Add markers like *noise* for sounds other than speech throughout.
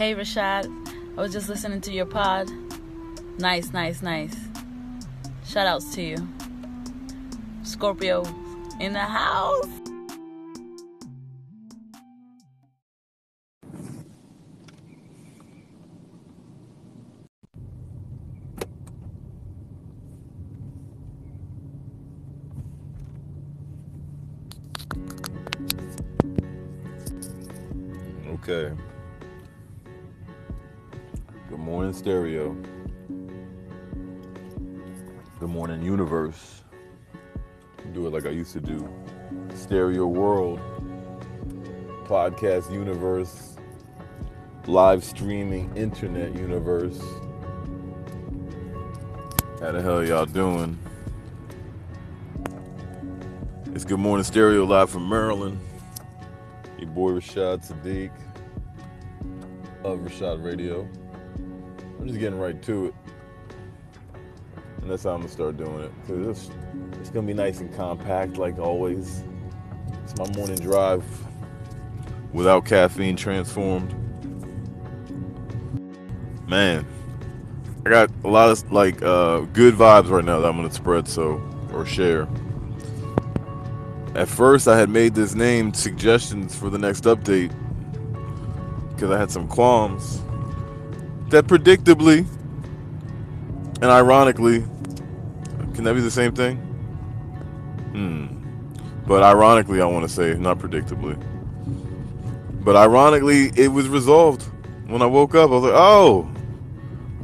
Hey Rashad, I was just listening to your pod. Nice, nice, nice. Shout outs to you. Scorpio in the house. Okay. Stereo. Good morning, universe. Do it like I used to do. Stereo world, podcast universe, live streaming internet universe. How the hell y'all doing? It's Good Morning Stereo live from Maryland. Your boy Rashad Sadiq of Rashad Radio. I'm just getting right to it. And that's how I'm gonna start doing it. Cause it's, it's gonna be nice and compact like always. It's my morning drive without caffeine transformed. Man, I got a lot of like uh, good vibes right now that I'm gonna spread so or share. At first, I had made this name suggestions for the next update because I had some qualms that predictably and ironically can that be the same thing? Hmm. But ironically, I want to say, not predictably. But ironically, it was resolved when I woke up. I was like, oh.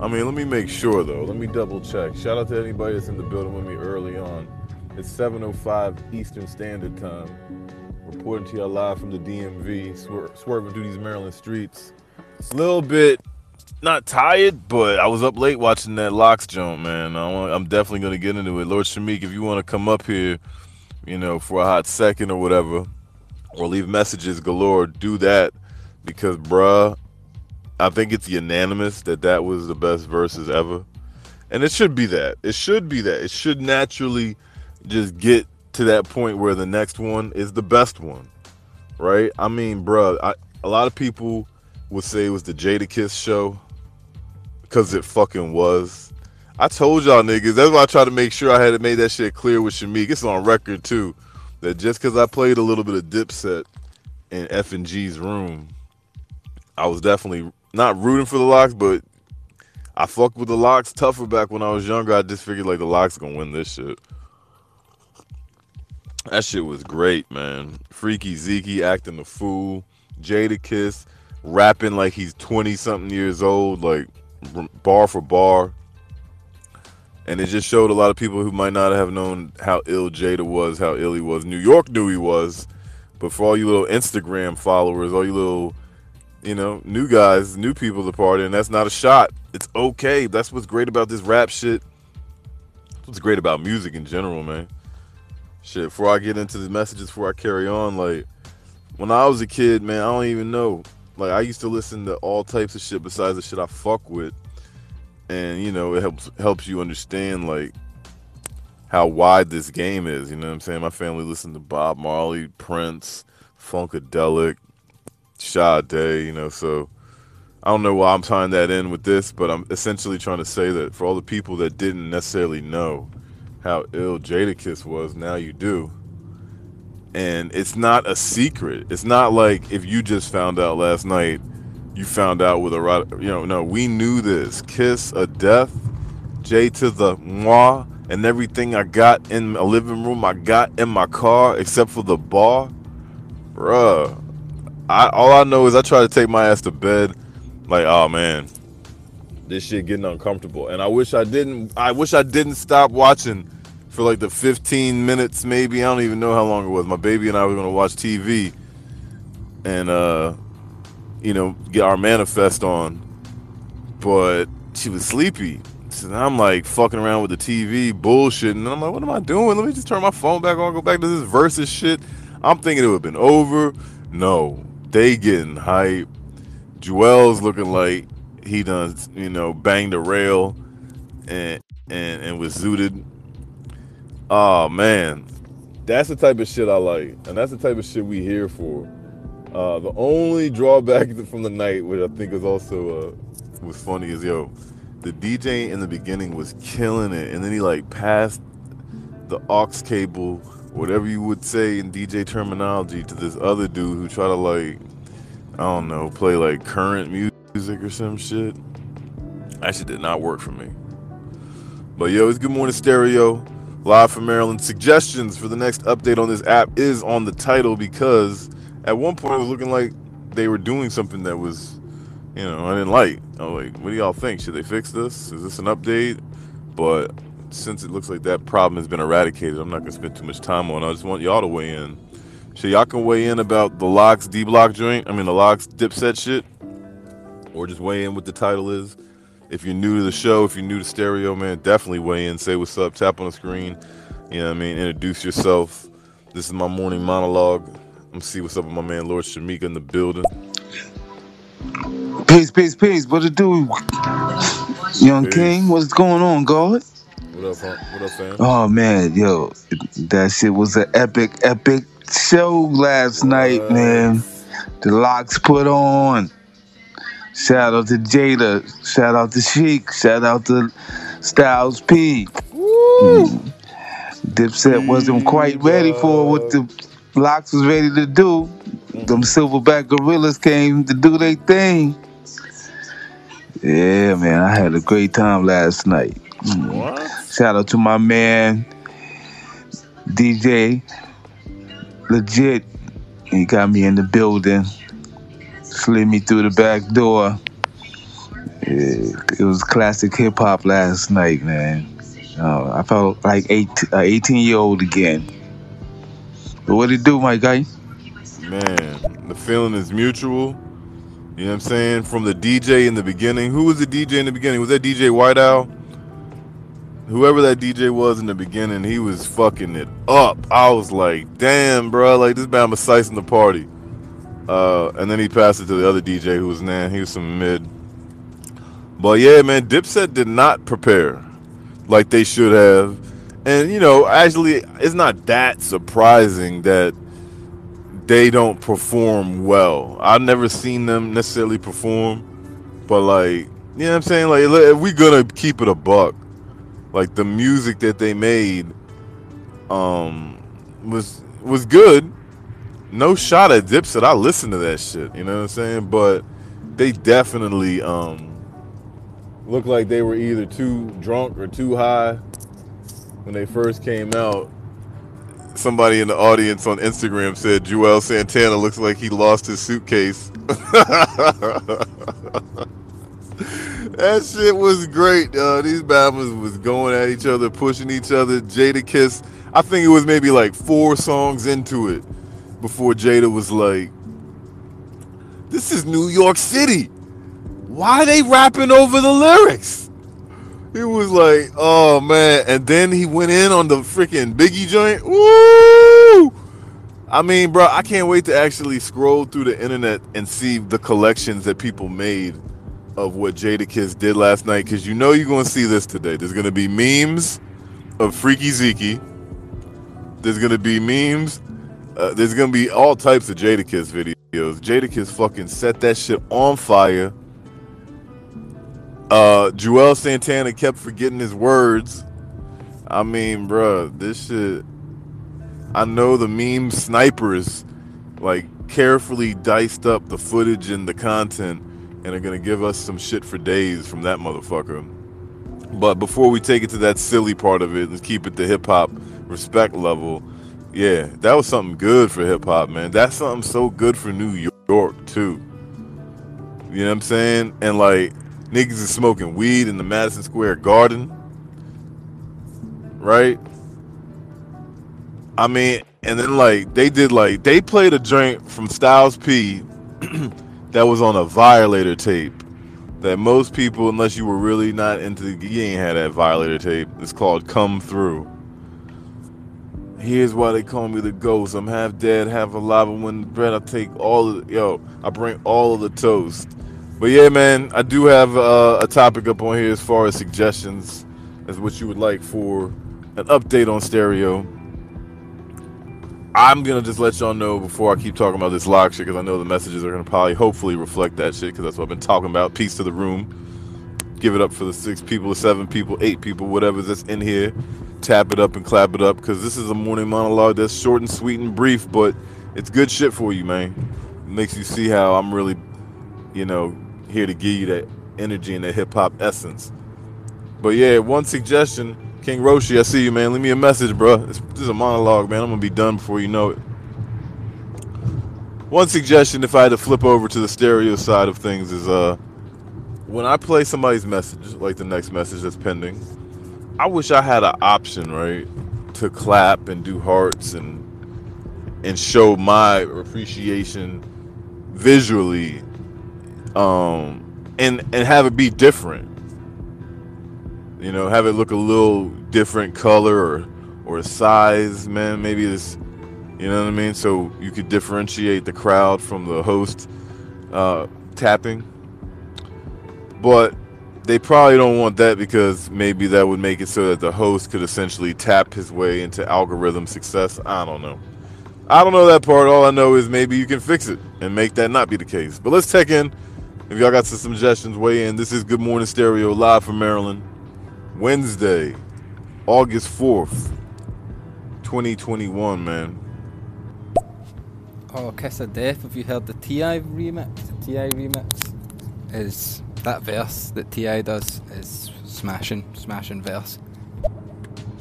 I mean, let me make sure though. Let me double check. Shout out to anybody that's in the building with me early on. It's 7:05 Eastern Standard Time. Reporting to you live from the DMV, swer- swerving through these Maryland streets. It's a little bit not tired, but I was up late watching that LOX jump, man. I'm definitely gonna get into it. Lord Shamik, if you want to come up here, you know, for a hot second or whatever, or leave messages galore, do that because, bruh, I think it's unanimous that that was the best Verzuz ever, and it should be that. It should be that. It should naturally just get to that point where the next one is the best one, right? I mean, bruh, I, a lot of people would say it was the Jadakiss show because it fucking was. I told y'all niggas. That's why I tried to make sure I had made that shit clear with Shamik. It's on record too. That just because I played a little bit of Dipset in F and G's room, I was definitely not rooting for the LOX, but I fucked with the LOX tougher back when I was younger. I just figured like the LOX gonna win this shit. That shit was great, man. Freaky Zeke acting the fool. Jadakiss rapping like he's 20 something years old, like bar for bar. And it just showed a lot of people who might not have known how ill Jada was, how ill he was. New York knew he was. But for all you little Instagram followers, all you little, you know, new guys, new people to party, and that's not a shot. It's okay. That's what's great about this rap shit. That's what's great about music in general, man. Shit, before I get into the messages, before I carry on, like, when I was a kid, man, I don't even know. Like I used to listen to all types of shit besides the shit I fuck with, and you know it helps helps you understand like how wide this game is. You know what I'm saying? My family listened to Bob Marley, Prince, Funkadelic, Sade. You know, so I don't know why I'm tying that in with this, but I'm essentially trying to say that for all the people that didn't necessarily know how ill Jadakiss was, now you do and it's not a secret. It's not like if you just found out last night, you found out with a rod. you know. No, we knew this. Kiss a death, J to the moi, and everything I got in a living room, I got in my car except for the bar, bruh. I all I know is I try to take my ass to bed, like oh man, this shit getting uncomfortable, and I wish I didn't. I wish I didn't stop watching for like the 15 minutes maybe. I don't even know how long it was. My baby and i were going to watch tv and uh you know get our manifest on. But she was sleepy. So i'm like fucking around with the tv bullshit and i'm like what am i doing? Let me just turn my phone back on go back to this Verzuz shit. I'm thinking it would have been over. No. They getting hype. Juelz looking like he done you know banged a rail and and and was zooted Oh man, that's the type of shit I like, and that's the type of shit we here for. Uh, the only drawback *laughs* from the night, which I think was also uh, was funny, is yo, the DJ in the beginning was killing it, and then he like passed the aux cable, whatever you would say in DJ terminology, to this other dude who tried to like, I don't know, play like current music or some shit. Actually, did not work for me. But yo, it's Good Morning Stereo, live from Maryland. Suggestions for the next update on this app is on the title because at one point it was looking like they were doing something that was, you know, I didn't like. I was like, what do y'all think? Should they fix this? Is this an update? But since it looks like that problem has been eradicated, I'm not gonna spend too much time on. it. I just want y'all to weigh in. So y'all can weigh in about the LOX D Block joint. I mean the LOX Dipset shit, or just weigh in what the title is. If you're new to the show, if you're new to stereo, man, definitely weigh in. Say what's up. Tap on the screen. You know what I mean? Introduce yourself. This is my morning monologue. I'm gonna see what's up with my man Lord Shamika in the building. Peace, peace, peace. What it do? Young Peace. King, what's going on, God? What up. What up, fam? Oh man, yo, that shit was an epic, epic show last night, man. The LOX put on. Shout out to Jada. Shout out to Sheek. Shout out to Styles P. Mm. Dipset wasn't quite ready for what the LOX was ready to do. Them silverback gorillas came to do their thing. Yeah, man, I had a great time last night. Mm. Shout out to my man DJ Legit. He got me in the building. Slid me through the back door. Yeah, it was classic hip hop last night, man. Uh, I felt like eight, uh, 18 year old again. But what it do, my guy? Man, the feeling is mutual. You know what I'm saying? From the DJ in the beginning. Who was the DJ in the beginning? Was that DJ White Owl? Whoever that DJ was in the beginning, he was fucking it up. I was like, damn, bro, like this man was slicing the party. Uh, and then he passed it to the other DJ who was man, he was some mid. But yeah, man, Dipset did not prepare like they should have. And you know, actually, it's not that surprising that they don't perform well. I've never seen them necessarily perform, but like, you know what I'm saying? Like, if we gonna keep it a buck, like the music that they made, um, was was good. No shot at Dipset. I listened to that shit. You know what I'm saying? But they definitely um looked like they were either too drunk or too high when they first came out somebody in the audience on Instagram said Juelz Santana looks like he lost his suitcase. *laughs* that shit was great. Uh, these Bamas was going at each other, pushing each other. Jadakiss, I think it was maybe like four songs into it before Jada was like, "This is New York City. Why are they rapping over the lyrics?" He was like, "Oh man!" And then he went in on the freaking Biggie joint. Woo! I mean, bro, I can't wait to actually scroll through the internet and see the collections that people made of what Jadakiss did last night. Because you know you're gonna see this today. There's gonna be memes of Freaky Zeke. There's gonna be memes. Uh, there's gonna be all types of Jadakiss videos. Jadakiss fucking set that shit on fire. Uh, Juelz Santana kept forgetting his words. I mean, bruh, this shit. I know the meme snipers like carefully diced up the footage and the content and are gonna give us some shit for days from that motherfucker. But before we take it to that silly part of it, let's keep it to hip hop respect level. Yeah, that was something good for hip hop, man. That's something so good for New York too. You know what I'm saying? And like niggas is smoking weed in the Madison Square Garden. Right? I mean, and then like they did like they played a joint from Styles P *clears throat* that was on a violator tape. That most people, unless you were really not into the you ain't had that violator tape. It's called Come Through. Here's why they call me the ghost. I'm half dead, half alive. And when the bread, I take all of the, yo, I bring all of the toast. But yeah, man, I do have uh, a topic up on here as far as suggestions as what you would like for an update on stereo. I'm gonna just let y'all know before I keep talking about this lock shit because I know the messages are gonna probably hopefully reflect that shit because that's what I've been talking about. Peace to the room. Give it up for the six people, seven people, eight people, whatever that's in here. Tap it up and clap it up because this is a morning monologue that's short and sweet and brief, but it's good shit for you, man. It makes you see how I'm really, you know, here to give you that energy and that hip hop essence. But yeah, one suggestion King Roshi, I see you, man. Leave me a message, bro. This, this is a monologue, man. I'm gonna be done before you know it. One suggestion, if I had to flip over to the stereo side of things, is uh, when I play somebody's message, like the next message that's pending, I wish I had an option, right, to clap and do hearts and and show my appreciation visually, um, and and have it be different you know, have it look a little different color or or size, man. Maybe it's you know what I mean? So you could differentiate the crowd from the host uh, tapping. But they probably don't want that because maybe that would make it so that the host could essentially tap his way into algorithm success. I don't know. I don't know that part. All I know is maybe you can fix it and make that not be the case. But let's check in. If y'all got some suggestions, weigh in. This is Good Morning Stereo live from Maryland. Wednesday, August 4th, 2021, man. Oh, Kiss of Death, have you heard the T.I. remix? The T.I. remix is that verse that T.I. does is smashing, smashing verse.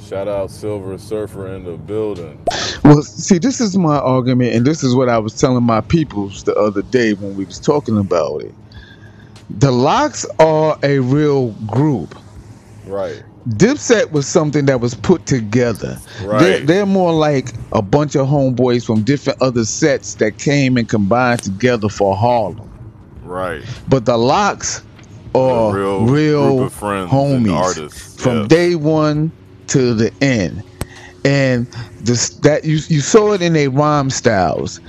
Shout out Silver Surfer in the building. Well, see, this is my argument, and this is what I was telling my peoples the other day when we was talking about it. The LOX are a real group. Right. Dipset was something that was put together. Right. They're, they're more like a bunch of homeboys from different other sets that came and combined together for Harlem. Right. But the LOX are A real real, group of friends and homies from yes. day one to the end. And this that you you saw it in their rhyme styles.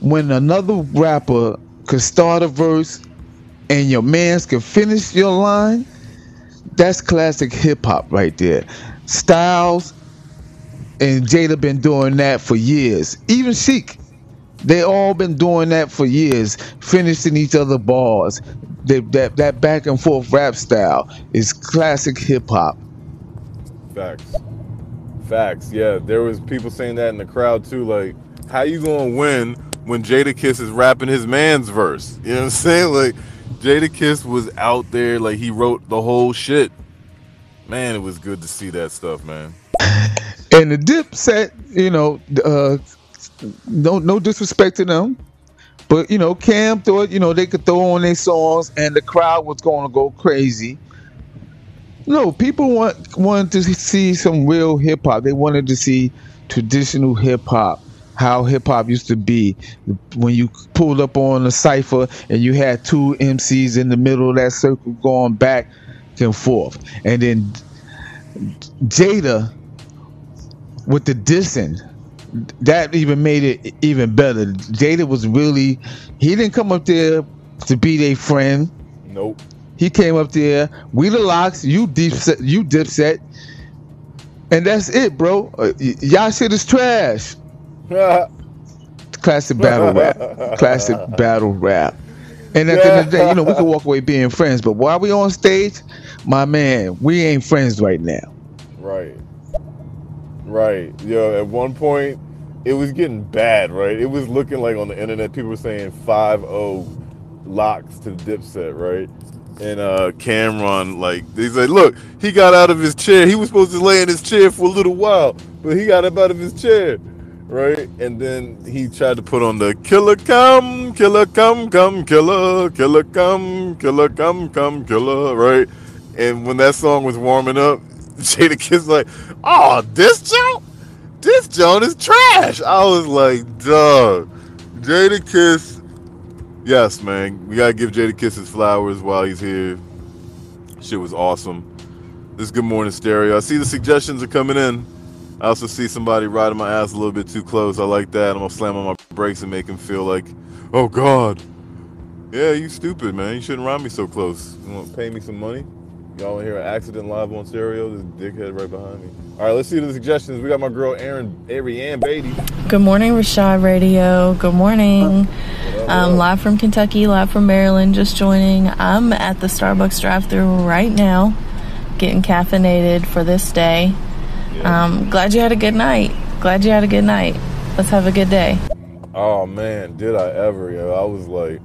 When another rapper could start a verse and your man's could finish your line, that's classic hip hop right there. Styles and Jada been doing that for years. Even Sheek, they all been doing that for years, finishing each other bars. They, that that back and forth rap style is classic hip hop. Facts. Facts. Yeah, there was people saying that in the crowd too. Like, how you gonna win when Jadakiss is rapping his man's verse? You know what I'm saying? Like, Jadakiss was out there, like he wrote the whole shit. Man, it was good to see that stuff, man. And the dip set, you know, uh, no no disrespect to them, but you know, Cam thought you know they could throw on their songs and the crowd was going to go crazy. No, people want wanted to see some real hip hop. They wanted to see traditional hip hop, how hip hop used to be when you pulled up on a cipher and you had two MCs in the middle of that circle going back and forth, and then Jada with the dissing that even made it even better. Jada was really he didn't come up there to be their friend. Nope. He came up there. We the LOX. You deep set. You dipset. And that's it, bro. Uh, y- y'all shit is trash. *laughs* Classic battle rap. Classic *laughs* battle rap. And at the end of the day, you know, we could walk away being friends, but while we on stage, my man, we ain't friends right now. Right. Right. Yo, at one point, it was getting bad, right? It was looking like on the internet, people were saying 5 0 LOX to the Dipset, right? And uh Cam'ron, like, they said, look, he got out of his chair. He was supposed to lay in his chair for a little while, but he got up out of his chair, right? And then he tried to put on the killer come, killer come, come, killer, killer come, killer come, come, killer, right? And when that song was warming up, *laughs* Jadakiss like, oh, this joint, this joint is trash. I was like, dog, Jadakiss. Yes, man, we gotta give Jadakiss his flowers while he's here. Shit was awesome. This is Good Morning Stereo. I see the suggestions are coming in. I also see somebody riding my ass a little bit too close. I like that. I'm gonna slam on my brakes and make him feel like, oh God. Yeah, you stupid, man. You shouldn't ride me so close. You want to pay me some money? Y'all hear an accident live on stereo? This dickhead right behind me. All right, let's see the suggestions. We got my girl Aaron, Ariane Beatty. Good morning, Rashad Radio. Good morning. What Um, live from Kentucky, live from Maryland, just joining. I'm at the Starbucks drive through right now, getting caffeinated for this day. Yeah. Um, glad you had a good night. Glad you had a good night. Let's have a good day. Oh man, did I ever? Yo, I was like,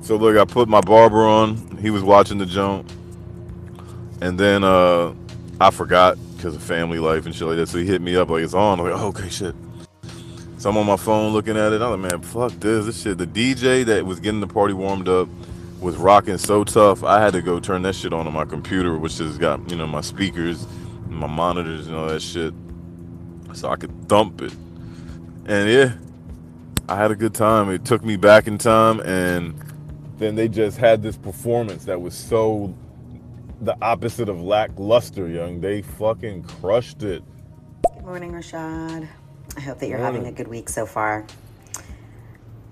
so look, I put my barber on. He was watching the jump, and then uh, I forgot because of family life and shit like that. So he hit me up like it's on. I'm like, oh, okay, shit. So I'm on my phone looking at it. I'm like, man, fuck this. This shit. The DJ that was getting the party warmed up was rocking so tough. I had to go turn that shit on on my computer, which has got you know my speakers, my monitors, and all that shit, so I could thump it. And yeah, I had a good time. It took me back in time, and then they just had this performance that was so the opposite of lackluster, young. They fucking crushed it. Good morning, Rashad. I hope that you're having a good week so far.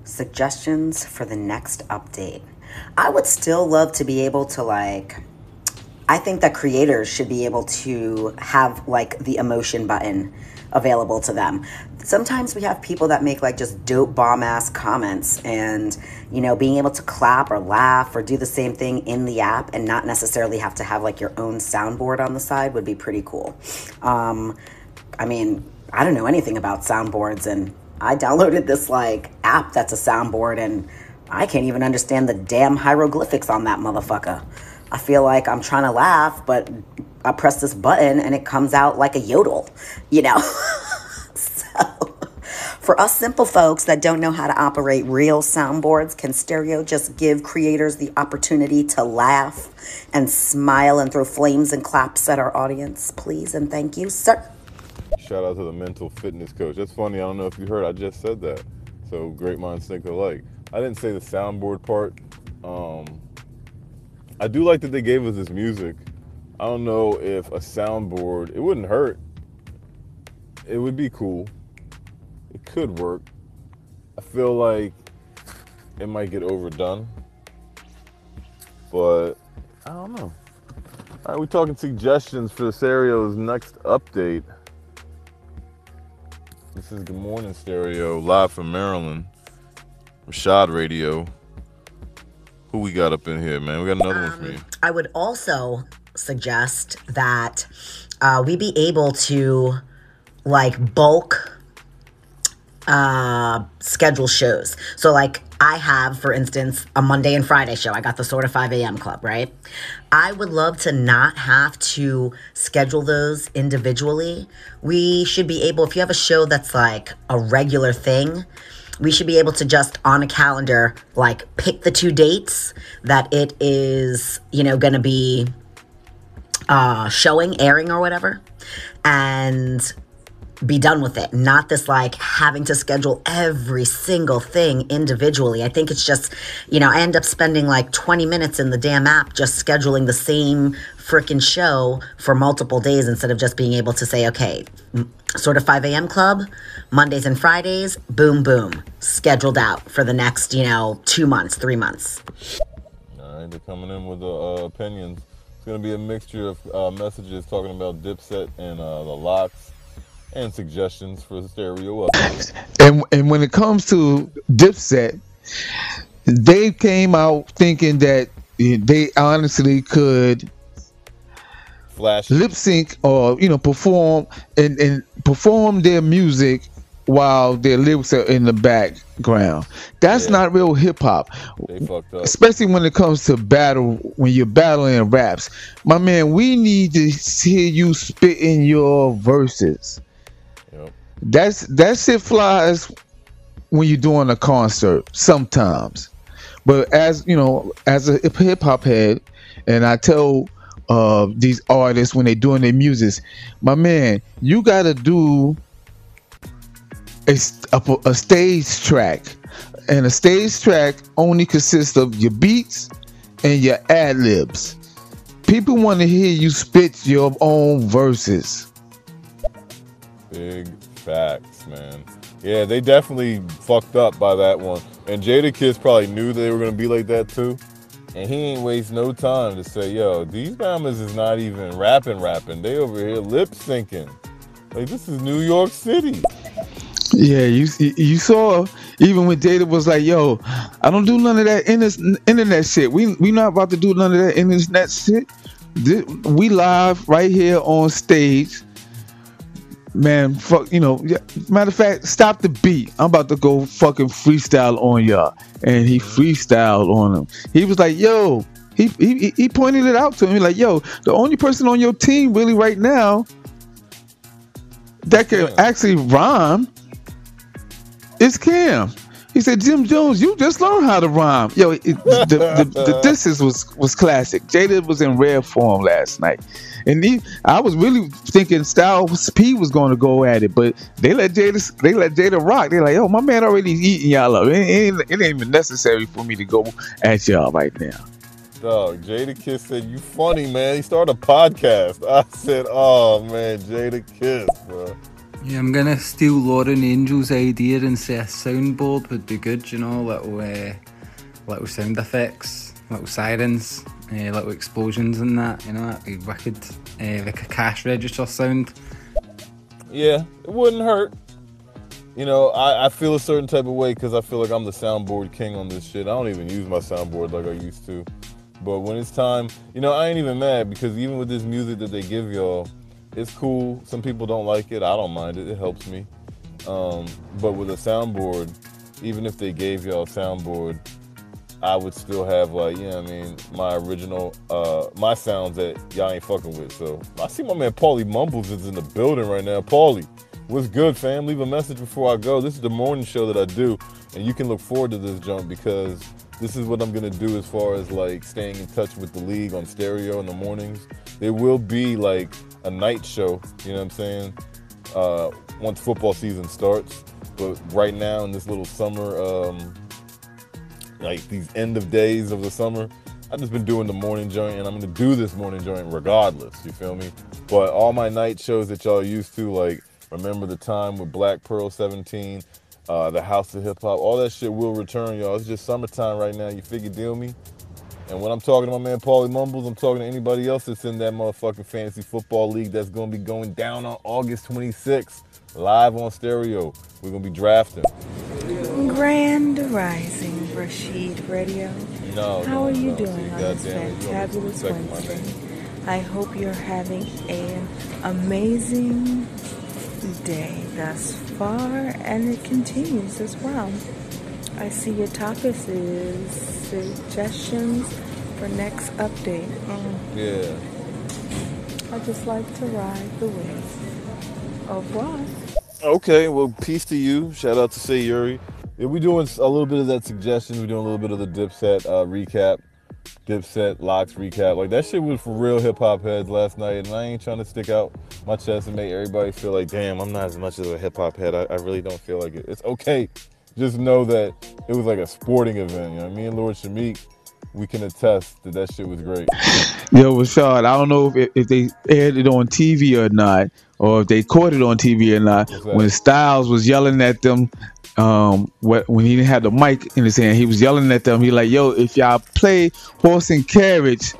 Suggestions for the next update. I would still love to be able to, like, I think that creators should be able to have, like, the emotion button available to them. Sometimes we have people that make, like, just dope bomb ass comments, and, you know, being able to clap or laugh or do the same thing in the app and not necessarily have to have, like, your own soundboard on the side would be pretty cool. Um, I mean, I don't know anything about soundboards, and I downloaded this like app that's a soundboard, and I can't even understand the damn hieroglyphics on that motherfucker. I feel like I'm trying to laugh, but I press this button and it comes out like a yodel, you know? *laughs* so, for us simple folks that don't know how to operate real soundboards, can stereo just give creators the opportunity to laugh and smile and throw flames and claps at our audience, please and thank you, sir? Shout out to the mental fitness coach. That's funny. I don't know if you heard. I just said that. So great minds think alike. I didn't say the soundboard part. Um, I do like that they gave us this music. I don't know if a soundboard. It wouldn't hurt. It would be cool. It could work. I feel like it might get overdone. But I don't know. All right, we're talking suggestions for the Stereo's next update. This is Good Morning Stereo, live from Maryland. Rashad Radio. Who we got up in here, man? We got another one for um, you. I would also suggest that uh, we be able to like bulk uh, schedule shows. So, like, I have, for instance, a Monday and Friday show. I got the sort of 5 a.m. club, right? I would love to not have to schedule those individually. We should be able, if you have a show that's like a regular thing, we should be able to just on a calendar, like, pick the two dates that it is, you know, gonna be uh, showing, airing, or whatever, and be done with it. Not this like having to schedule every single thing individually. I think it's just, you know, I end up spending like 20 minutes in the damn app just scheduling the same freaking show for multiple days instead of just being able to say, okay, sort of 5 a.m. club, Mondays and Fridays, boom, boom, scheduled out for the next, you know, two months, three months. All right, they're coming in with the uh, opinions. Going to be a mixture of uh, messages talking about Dipset and uh, the LOX and suggestions for the stereo. And and when it comes to Dipset, they came out thinking that they honestly could Flash. lip sync or you know perform and, and perform their music while their lyrics are in the background. That's Yeah. not real hip hop. They fucked up. Especially when it comes to battle, when you're battling raps, my man, we need to hear you spitting your verses. Yep. That's that shit flies when you're doing a concert sometimes. But as you know, as a hip hop head, and I tell uh, these artists when they're doing their music, my man, you gotta do a, a, a stage track, and a stage track only consists of your beats and your ad libs. People want to hear you spit your own verses. Big facts, man. Yeah, they definitely fucked up by that one. And Jadakiss probably knew they were gonna be like that too. And he ain't waste no time to say, yo, these Bammers is not even rapping, rapping. They over here lip syncing. Like, this is New York City. Yeah, you you saw even when Jada was like, "Yo, I don't do none of that internet shit. We we not about to do none of that internet shit. We live right here on stage, man. Fuck, you know. Matter of fact, stop the beat. I'm about to go fucking freestyle on y'all." And he mm-hmm. freestyled on him. He was like, "Yo." He, he, he pointed it out to him like, yo, the only person on your team really right now that can actually rhyme it's Cam. He said, Jim Jones, you just learned how to rhyme. Yo, it, the, the, the *laughs* disses was was classic. Jada was in rare form last night. And he, I was really thinking Styles P was going to go at it, but they let Jada they let Jada rock. They're like, oh, my man already eating y'all up. It ain't, it ain't even necessary for me to go at y'all right now. Dog, Jada Kiss said, You funny, man. He started a podcast. I said, Oh, man, Jada Kiss, bro. Yeah, I'm gonna steal Lauren Angel's idea and say a soundboard would be good, you know, little uh, little sound effects, little sirens, uh, little explosions and that, you know, that'd be wicked. Uh, like a cash register sound. Yeah, it wouldn't hurt. You know, I, I feel a certain type of way because I feel like I'm the soundboard king on this shit. I don't even use my soundboard like I used to. But when it's time, you know, I ain't even mad because even with this music that they give y'all, it's cool. Some people don't like it. I don't mind it. It helps me. Um, but with a soundboard, even if they gave y'all a soundboard, I would still have like, you know what I mean, my original, uh, my sounds that y'all ain't fucking with. So I see my man Paulie Mumbles is in the building right now. Paulie, what's good, fam? Leave a message before I go. This is the morning show that I do, and you can look forward to this jump because this is what I'm gonna do as far as like staying in touch with the league on stereo in the mornings. There will be like a night show, you know what I'm saying? Uh, once football season starts. But right now in this little summer, um, like these end of days of the summer, I've just been doing the morning joint and I'm gonna do this morning joint regardless, you feel me? But all my night shows that y'all used to, like Remember the Time with Black Pearl 17, uh, the House of Hip Hop, all that shit will return, y'all. It's just summertime right now. You figure deal me? And when I'm talking to my man Paulie Mumbles, I'm talking to anybody else that's in that motherfucking fantasy football league that's gonna be going down on August 26th, live on stereo. We're gonna be drafting. Grand Rising, Rashad Radio. No. How no, are you no. doing on this fantabulous Wednesday? I hope you're having an amazing day thus far, and it continues as well. I see your topic is suggestions for next update. Mm. Yeah. I just like to ride the wave. Au revoir. Okay, well, peace to you. Shout out to Say Yuri. Yeah, we're doing a little bit of that suggestion. We're doing a little bit of the Dipset uh, recap. Dipset LOX recap. Like that shit was for real hip hop heads last night, and I ain't trying to stick out my chest and make everybody feel like, damn, I'm not as much of a hip hop head. I, I, really don't feel like it. It's okay. Just know that it was like a sporting event. You know, me and Lord Shamik, we can attest that that shit was great. Yo, Rashad, I don't know if, if they aired it on TV or not, or if they caught it on TV or not. When Styles was yelling at them um when he had the mic in his hand, he was yelling at them. He like, "Yo, if y'all play horse and carriage,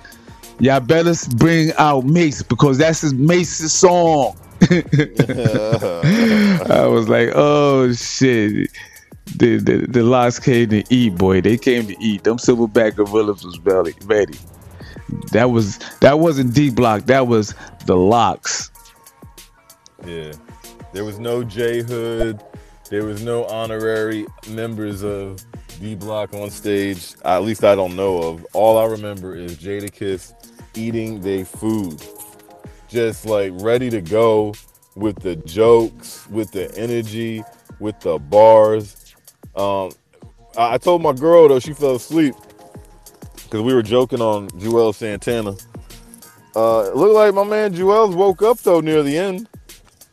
y'all better bring out Mase because that's his Mase's song." *laughs* *laughs* I was like, "Oh shit." The, the the came to eat, boy. They came to eat. Them silverback gorillas was ready. ready. That was that wasn't D Block. That was the LOX. Yeah, there was no J Hood. There was no honorary members of D Block on stage. At least I don't know of. All I remember is Jadakiss eating their food, just like ready to go with the jokes, with the energy, with the bars. Um, I told my girl though she fell asleep because we were joking on Juelz Santana. Uh, it looked like my man Juelz woke up though near the end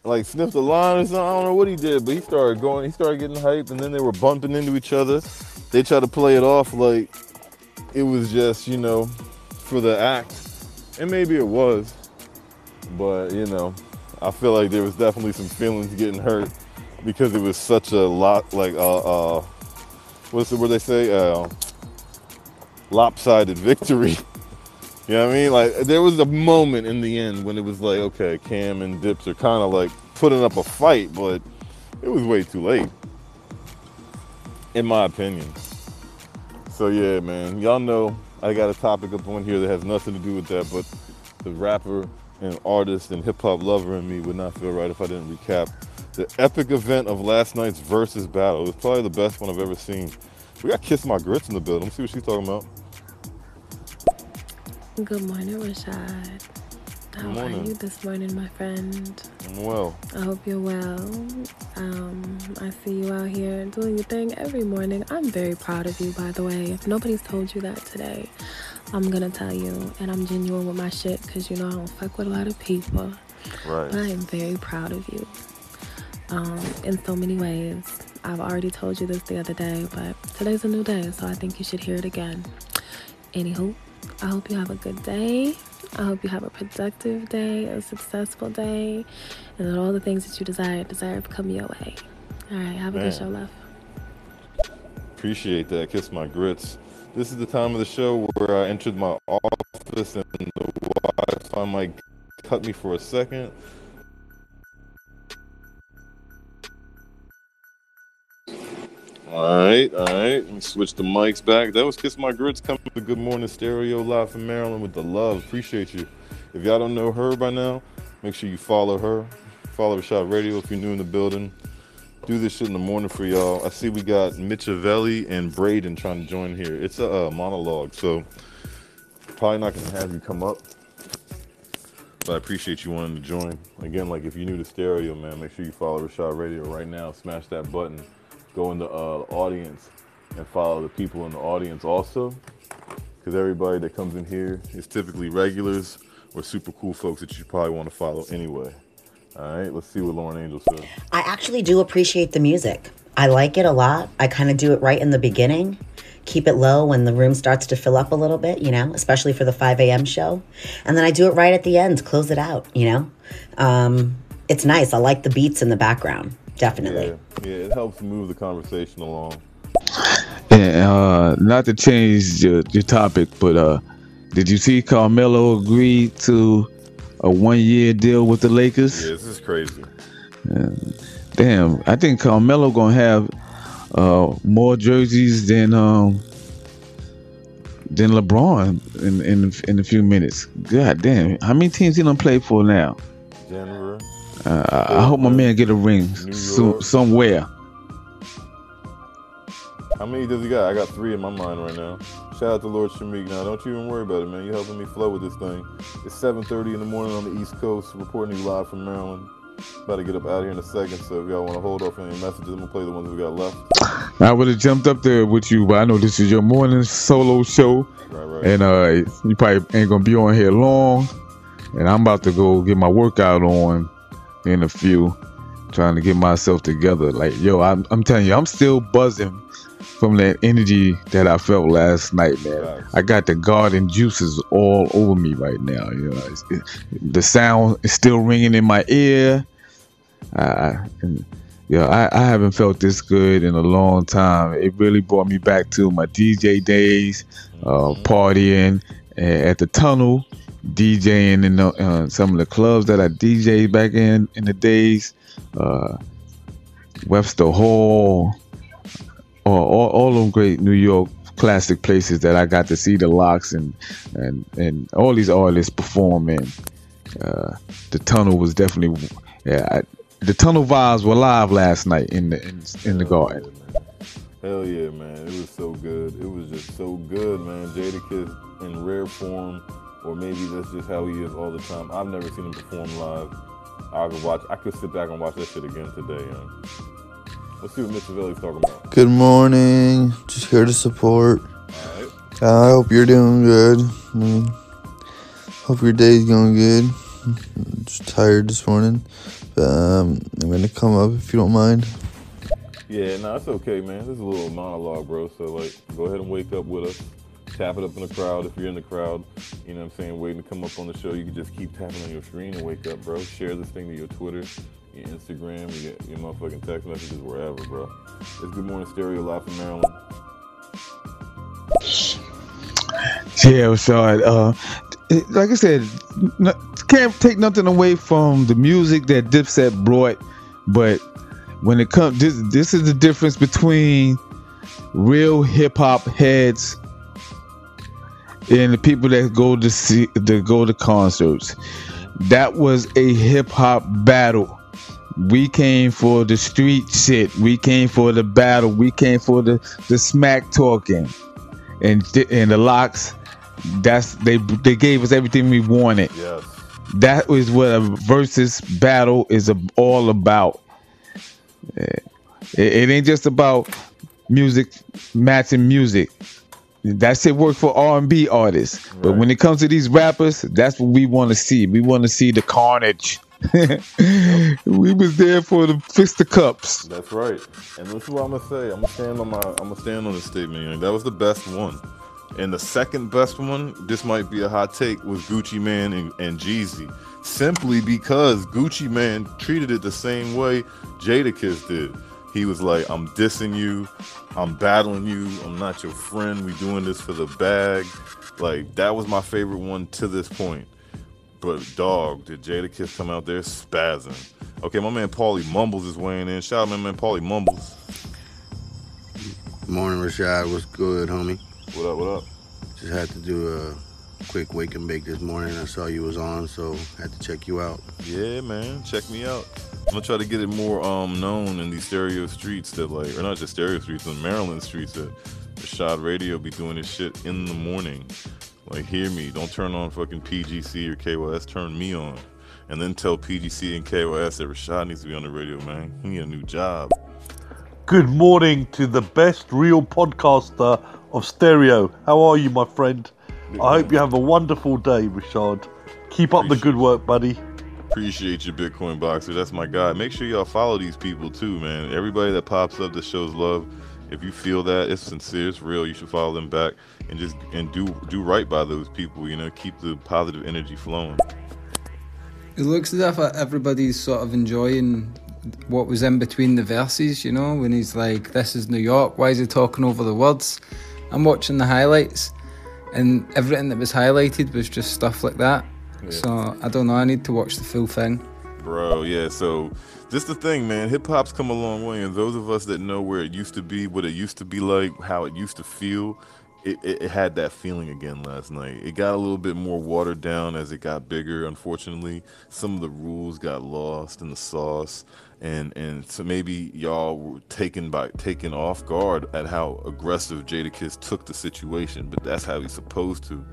like sniffed a line or something. I don't know what he did, but he started going. He started getting hyped, and then they were bumping into each other. They tried to play it off like it was just you know for the act, and maybe it was, but you know, I feel like there was definitely some feelings getting hurt because it was such a lot like uh uh what's the word they say uh lopsided *laughs* victory. You know what I mean? Like there was a moment in the end when it was like, okay, Cam and Dips are kind of like putting up a fight, but it was way too late, in my opinion. So yeah, man, y'all know I got a topic up on here that has nothing to do with that, but the rapper and artist and hip hop lover in me would not feel right if I didn't recap the epic event of last night's Verzuz battle. It was probably the best one I've ever seen. We got Kiss My Grits in the building. Let's see what she's talking about. Good morning, Rashad. How are you this morning, my friend? I'm well. I hope you're well. Um, I see you out here doing your thing every morning. I'm very proud of you, by the way. If nobody's told you that today, I'm gonna tell you. And I'm genuine with my shit because you know I don't fuck with a lot of people. Right. But I am very proud of you um, in so many ways. I've already told you this the other day, but today's a new day, so I think you should hear it again. Anywho, I hope you have a good day. I hope you have a productive day, a successful day, and that all the things that you desire deserve come your way. All right, have a Man. good show, love. Appreciate that. Kiss my grits. This is the time of the show where I entered my office and the Wi-Fi might cut me for a second. All right, all right. Let me switch the mics back. That was Kiss My Grits coming to Good Morning Stereo live from Maryland with the love. Appreciate you. If y'all don't know her by now, make sure you follow her. Follow Shot Radio if you're new in the building. Do this shit in the morning for y'all. I see we got Michavelli and Braden trying to join here. It's a uh, monologue, so probably not gonna have you come up. But I appreciate you wanting to join. Again, like if you're new to stereo, man, make sure you follow Rashad Radio right now. Smash that button. Go in the uh, audience and follow the people in the audience also. Because everybody that comes in here is typically regulars or super cool folks that you probably want to follow anyway. All right, let's see what Lauren Angel said. I actually do appreciate the music. I like it a lot. I kind of do it right in the beginning. Keep it low when the room starts to fill up a little bit, you know, especially for the 5 a.m. show. And then I do it right at the end, close it out, you know. Um, it's nice. I like the beats in the background, definitely. Yeah, yeah, it helps move the conversation along. And uh, not to change your, your topic, but uh, did you see Carmelo agree to a one year deal with the Lakers? Yeah, this is crazy. Damn, I think Carmelo gonna have uh, more jerseys than um, than LeBron in in in a few minutes. God damn, how many teams he done play for now? Denver. Uh, I hope my man get a ring so, somewhere. How many does he got? I got three in my mind right now. Shout out to Lord Shamik. Now, don't you even worry about it, man. You're helping me flow with this thing. It's 7:30 in the morning on the East Coast, reporting you live from Maryland. About to get up out of here in a second, so if y'all want to hold off any messages, I'm gonna play the ones we got left. I would have jumped up there with you, but I know this is your morning solo show, Right, right. and uh, you probably ain't gonna be on here long. And I'm about to go get my workout on in a few, trying to get myself together. Like, yo, I'm, I'm telling you, I'm still buzzing from that energy that I felt last night, man. I got the garden juices all over me right now. You know, it's, it, the sound is still ringing in my ear. Uh, and, yeah, I, I haven't felt this good in a long time. It really brought me back to my DJ days, uh, partying uh, at the tunnel, DJing in the, uh, some of the clubs that I DJed back in in the days, uh, Webster Hall, all, all, all them great New York classic places that I got to see the LOX and and and all these artists performing. Uh, the tunnel was definitely yeah. I, the tunnel vibes were live last night in the in, in the garden. Hell yeah, man. It was so good. It was just so good, man. Jadakiss in rare form, or maybe that's just how he is all the time. I've never seen him perform live. I could watch. I could sit back and watch that shit again today. Let's see what Mr. Valley's talking about. Good morning. Just here to support. All right. Uh, I hope you're doing good. I mean, hope your day's going good. I'm just tired this morning. But, um, I'm gonna come up if you don't mind. Yeah, no, it's okay, man. This is a little monologue, bro. So like, go ahead and wake up with us. Tap it up in the crowd if you're in the crowd. You know what I'm saying? Waiting to come up on the show. You can just keep tapping on your screen and wake up, bro. Share this thing to your Twitter, your Instagram, your, your motherfucking text messages, wherever, bro. It's Good Morning Stereo live from Maryland. Yeah, Rashad. Uh, like I said, n- can't take nothing away from the music that Dipset brought, but when it comes, this this is the difference between real hip hop heads and the people that go to see that go to concerts. That was a hip hop battle. We came for the street shit. We came for the battle. We came for the the smack talking, and and the LOX. That's they they gave us everything we wanted. Yes. That is what a Verzuz battle is a- all about. It, it ain't just about music matching music. That shit work for R and B artists, but when it comes to these rappers, that's what we want to see. We want to see the carnage. *laughs* we was there for the fix the cups. That's right. And this is what I'm gonna say. I'm gonna stand on my. I'm gonna stand on the statement. That was the best one. And the second best one, this might be a hot take, was Gucci Mane and, and Jeezy. Simply because Gucci Mane treated it the same way Jadakiss did. He was like, "I'm dissing you. I'm battling you. I'm not your friend. We doing this for the bag." Like that was my favorite one to this point. But dog, did Jadakiss come out there spazzing? Okay, my man Paulie Mumbles is weighing in. Shout out my man Paulie Mumbles. Morning, Rashad. What's good, homie? What up? What up? Just had to do a quick wake and bake this morning. I saw you was on, so had to check you out. Yeah, man, check me out. I'm gonna try to get it more um known in these stereo streets that like, or not just stereo streets, in Maryland streets that Rashad Radio be doing this shit in the morning. Like, hear me. Don't turn on fucking PGC or KYS. Turn me on, and then tell PGC and KYS that Rashad needs to be on the radio, man. He need a new job. Good morning to the best real podcaster of stereo. How are you, my friend? I hope you have a wonderful day, Rashad. Keep up the good work, buddy. Appreciate you, Bitcoin Boxer. That's my guy. Make sure y'all follow these people too, man. Everybody that pops up that shows love. If you feel that it's sincere, it's real, you should follow them back and just and do do right by those people. You know, keep the positive energy flowing. It looks as if uh, everybody's sort of enjoying what was in between the verses, you know, when he's like, This is New York, why is he talking over the words? I'm watching the highlights, and everything that was highlighted was just stuff like that. Yeah. So I don't know, I need to watch the full thing. Bro, yeah, so this the thing, man. Hip hop's come a long way, and those of us that know where it used to be, what it used to be like, how it used to feel, it, it, it had that feeling again last night. It got a little bit more watered down as it got bigger, unfortunately. Some of the rules got lost in the sauce. And and so maybe y'all were taken by taken off guard at how aggressive Jadakiss took the situation, but that's how he's supposed to.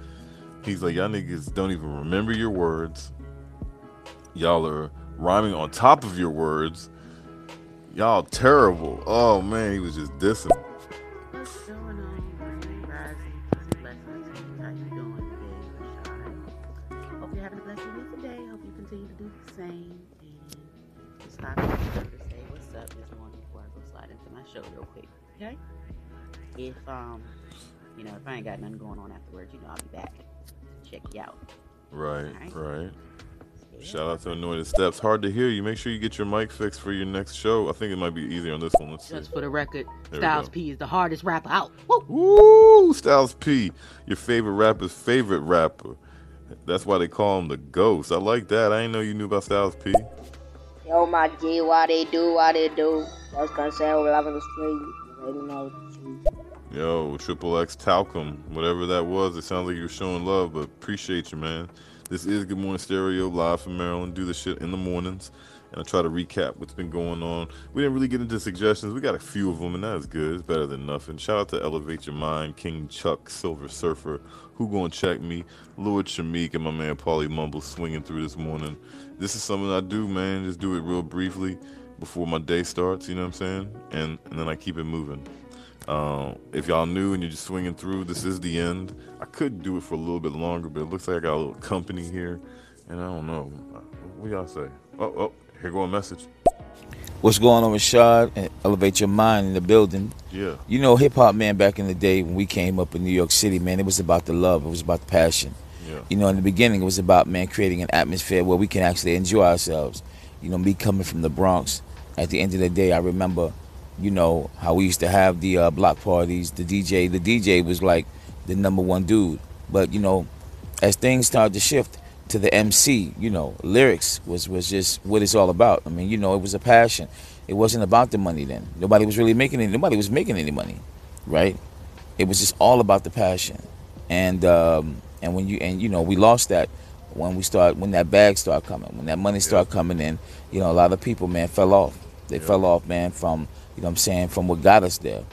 He's like, y'all niggas don't even remember your words. Y'all are rhyming on top of your words. Y'all terrible. Oh man, he was just dissing. And just stop to say what's up this morning before I go slide into my show real quick. Okay? If um, you know, if I ain't got nothing going on afterwards, you know I'll be back. Check you out. Right, right. Shout out to Anointed Steps. Hard to hear you. Make sure you get your mic fixed for your next show. I think it might be easier on this one. Let's see. Just for the record, There Styles. P is the hardest rapper out. Woo! Styles P, your favorite rapper's favorite rapper. That's why they call him the Ghost. I like that. I didn't know you knew about Styles P. Yo, my G, why they do, why they do. That's concerned with loving the street. You know. Yo, Triple X Talcum, whatever that was, it sounds like you're showing love, but appreciate you, man. This is Good Morning Stereo live from Maryland. Do the shit in the mornings, and I try to recap what's been going on. We didn't really get into suggestions. We got a few of them, and that is good. It's better than nothing. Shout out to Elevate Your Mind, King Chuck, Silver Surfer, who gonna check me, Lord Shamik, and my man Paulie Mumble swinging through this morning. This is something I do, man. Just do it real briefly before my day starts. You know what I'm saying? And and then I keep it moving. Um, if y'all new and you're just swinging through, this is the end. I could do it for a little bit longer, but it looks like I got a little company here, and I don't know. What y'all say? Oh, oh, here go a message. What's going on, Rashad? Elevate your mind in the building. Yeah. You know, hip hop, man, back in the day when we came up in New York City, man, it was about the love, it was about the passion. Yeah. You know, in the beginning, it was about, man, creating an atmosphere where we can actually enjoy ourselves. You know, me coming from the Bronx, at the end of the day, I remember, you know, how we used to have the uh, block parties. The DJ, the DJ was like the number one dude. But you know, as things started to shift to the MC, you know, lyrics was was just what it's all about. I mean, you know, it was a passion. It wasn't about the money then. Nobody was really making any. Nobody was making any money, right? It was just all about the passion, and um, and when you and you know we lost that when we start when that bag started coming, when that money started coming in. You know, a lot of people, man, fell off. They fell off, man, from you know what I'm saying from what got us there,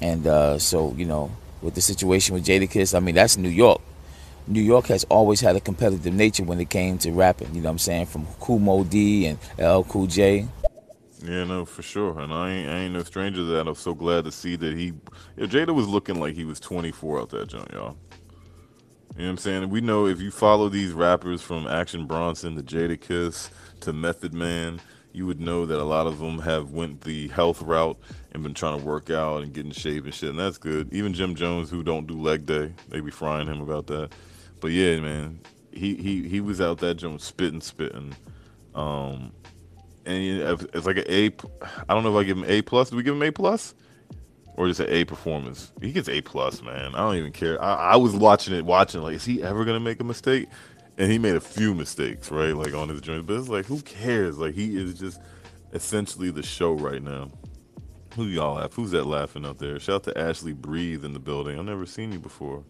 and uh, so you know with the situation with Jadakiss, I mean that's New York. New York has always had a competitive nature when it came to rapping. You know what I'm saying? From Moe Dee and LL Cool J. Yeah, no, for sure. And I ain't, I ain't no stranger to that. I'm so glad to see that he, yeah, Jada was looking like he was 24 out that joint, y'all. You know what I'm saying? We know if you follow these rappers from Action Bronson to Jadakiss to Method Man, you would know that a lot of them have went the health route and been trying to work out and get in shape and shit, and that's good. Even Jim Jones, who don't do leg day, they be frying him about that. But yeah, man, he he he was out that joint spitting, spitting. Um, and it's like an A. I don't know if I give him A plus. Do we give him A plus? Or just an A performance? He gets A plus, man. I don't even care. I, I was watching it, watching like, is he ever gonna make a mistake? And he made a few mistakes, right? Like on his joint, but it's like, who cares? Like he is just essentially the show right now. Who y'all laugh? Who's that laughing out there? Shout out to Ashley Breathe in the building. I've never seen you before.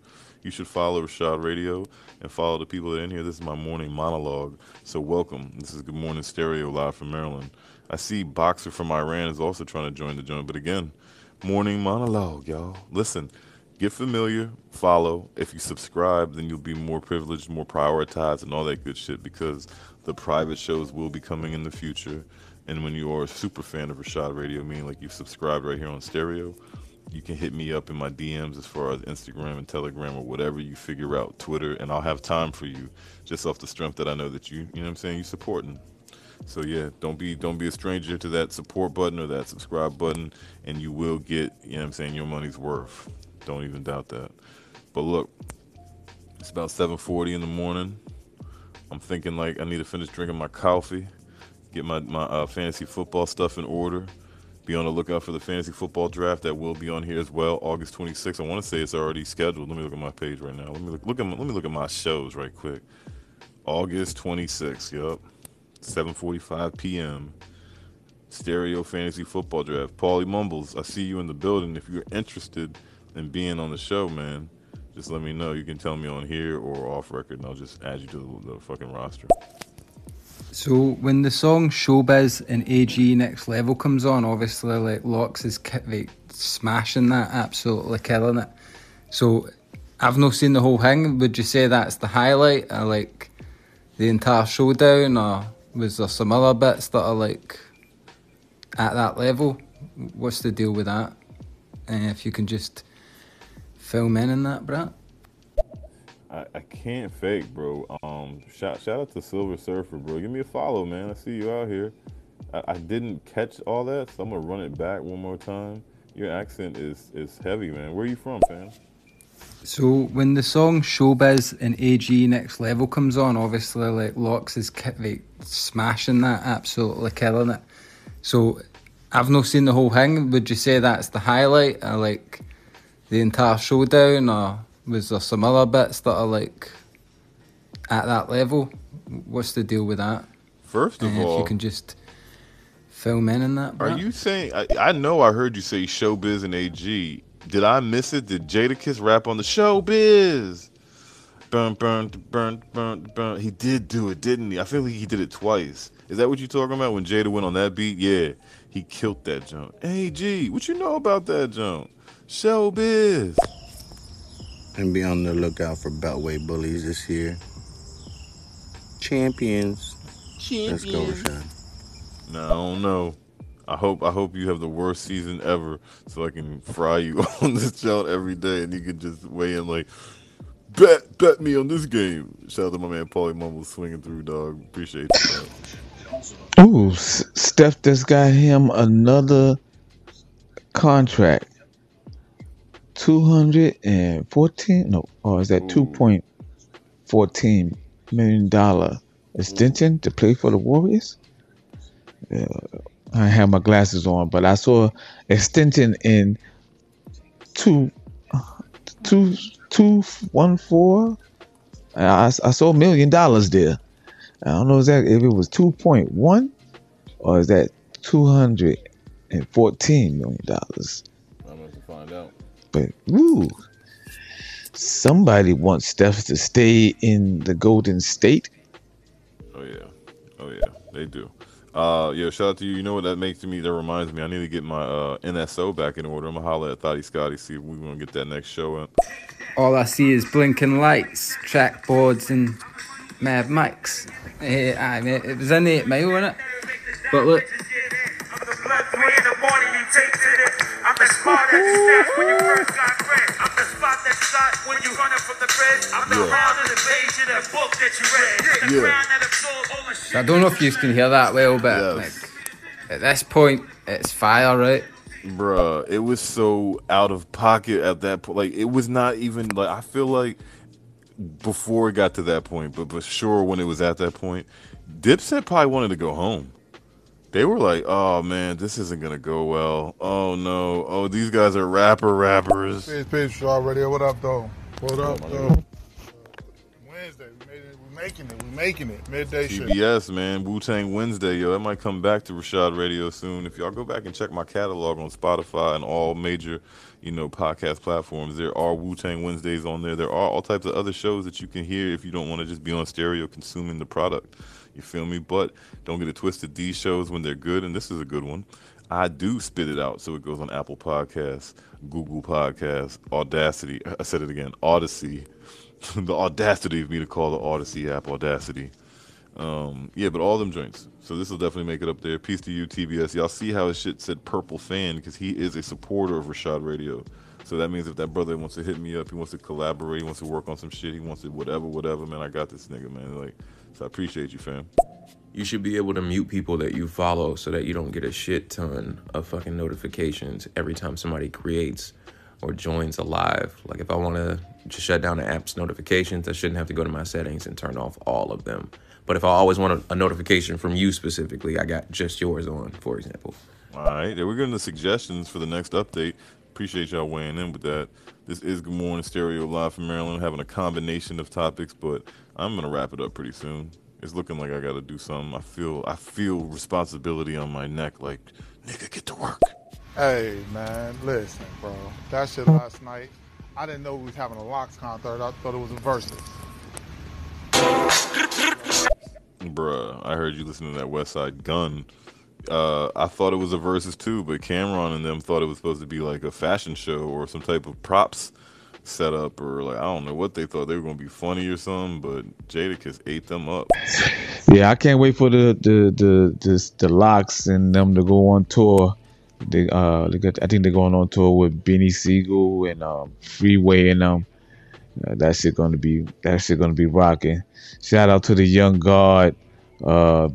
You should follow Rashad Radio and follow the people that are in here. This is my morning monologue. So welcome. This is Good Morning Stereo live from Maryland. I see Boxer from Iran is also trying to join the joint, but again, morning monologue, y'all. Listen, get familiar, follow. If you subscribe, then you'll be more privileged, more prioritized, and all that good shit because the private shows will be coming in the future. And when you are a super fan of Rashad Radio, meaning like you've subscribed right here on stereo, you can hit me up in my DMs as far as Instagram and Telegram or whatever you figure out, Twitter, and I'll have time for you just off the strength that I know that you, you know what I'm saying, you're supporting. So yeah, don't be don't be a stranger to that support button or that subscribe button, and you will get, you know what I'm saying, your money's worth. Don't even doubt that. But look, it's about 7:40 in the morning. I'm thinking like I need to finish drinking my coffee, get my my uh, fantasy football stuff in order. Be on the lookout for the fantasy football draft that will be on here as well, August 26th. I want to say it's already scheduled. Let me look at my page right now. Let me look, look at my, let me look at my shows right quick. August 26th. Yup. 7:45 p.m. Stereo Fantasy Football Draft. Paulie Mumbles, I see you in the building. If you're interested in being on the show, man, just let me know. You can tell me on here or off record, and I'll just add you to the, the fucking roster. So when the song Showbiz and AG Next Level comes on, obviously like LOX is ki- like smashing that, absolutely killing it. So I've not seen the whole thing. Would you say that's the highlight? Or like the entire showdown, or was there some other bits that are like at that level? What's the deal with that? And if you can just film in in that, Brett. I, I can't fake, bro. Um, shout shout out to Silver Surfer, bro. Give me a follow, man. I see you out here. I, I didn't catch all that, so I'm gonna run it back one more time. Your accent is is heavy, man. Where are you from, fam? So when the song Showbiz and AG Next Level comes on, obviously like LOX is like smashing that, absolutely killing it. So I've not seen the whole thing. Would you say that's the highlight, or like the entire showdown, or was there some other bits that are like at that level? What's the deal with that? First of if all- you can just film in in that. Are you saying? I, I know I heard you say Showbiz and AG. Did I miss it? Did Jadakiss rap on the Showbiz? Burn, burn, burn, burn, burn. He did do it, didn't he? I feel like he did it twice. Is that what you're talking about? When Jada went on that beat? Yeah, he killed that jump. AG, what you know about that jump? Showbiz. And be on the lookout for Beltway bullies this year. Champions. Let's go, Rashad. No, I don't know. I hope I hope you have the worst season ever, so I can fry you *laughs* on this show every day, and you can just weigh in like, bet bet me on this game. Shout out to my man Paulie Mumble swinging through, dog. Appreciate you. Dog. Ooh, S- Steph just got him another contract. Two hundred and fourteen? No, or is that two point fourteen million dollar extension to play for the Warriors? Uh, I have my glasses on, but I saw extension in two, two, two one four. I, I saw a million dollars there. I don't know exactly if it was two point one or is that two hundred and fourteen million dollars. I'm going to find out. But woo, somebody wants Steph to stay in the Golden State. Oh yeah, oh yeah, they do. Uh, yeah, shout out to you. You know what that makes me? That reminds me, I need to get my uh NSO back in order. I'm gonna holler at Thotty Scotty, see if we're gonna get that next show in. All I see is blinking lights, track boards, and mad mics. Eh, I mean, it was in 8 mile, wasn't it? But look, I'm the spot that you snatched when you first you running from the feds. I'm the Yeah. round in the page in that book that you read. The Yeah. crown that absorbed all the shit. I don't know if you can hear that well, but like, at this point, it's fire, right? Bruh, it was so out of pocket at that point. Like it was not even like I feel like before it got to that point, but but sure when it was at that point, Dipset probably wanted to go home. They were like, "Oh man, this isn't gonna go well. Oh no. Oh these guys are rapper rappers." Peace, peace, Shaw Radio. What up, though? What up, though? Wednesday, we made it. We making it. We're making it. Midday shit. TBS, man, Wu Tang Wednesday, yo. That might come back to Rashad Radio soon. If y'all go back and check my catalog on Spotify and all major, you know, podcast platforms, there are Wu Tang Wednesdays on there. There are all types of other shows that you can hear if you don't want to just be on stereo consuming the product. You feel me? But don't get it twisted. These shows, when they're good, and this is a good one, I do spit it out. So it goes on Apple Podcasts, Google Podcast, Audacity. I said it again, Odyssey. *laughs* the audacity of me to call the Odyssey app Audacity. Um, yeah, but all them joints. So this will definitely make it up there. Peace to you, TBS. Y'all see how his shit said purple fan because he is a supporter of Rashad Radio. So that means if that brother wants to hit me up, he wants to collaborate, he wants to work on some shit, he wants to whatever, whatever, man, I got this nigga, man. Like, so I appreciate you, fam. You should be able to mute people that you follow so that you don't get a shit ton of fucking notifications every time somebody creates or joins a live. Like if I want to just shut down the app's notifications, I shouldn't have to go to my settings and turn off all of them. But if I always want a, a notification from you specifically, I got just yours on, for example. All right, there we're getting the suggestions for the next update. Appreciate y'all weighing in with that. This is Good Morning Stereo live from Maryland, having a combination of topics, but I'm gonna wrap it up pretty soon. It's looking like I gotta do something. I feel I feel responsibility on my neck. Like, nigga, get to work. Hey, man, listen, bro. That shit last night. I didn't know we was having a LOX concert. I thought it was a Verzuz. Bruh, I heard you listening to that Westside Gunn. Uh, I thought it was a Verzuz too, but Cam'ron and them thought it was supposed to be like a fashion show or some type of props setup or like I don't know what they thought they were gonna be funny or something, but Jadakiss ate them up. Yeah, I can't wait for the the the the, the LOX and them to go on tour. They uh, they got, I think they're going on tour with Beanie Sigel and um, Freeway and um, uh, that shit gonna be that shit gonna be rocking. Shout out to the Young Guard, uh,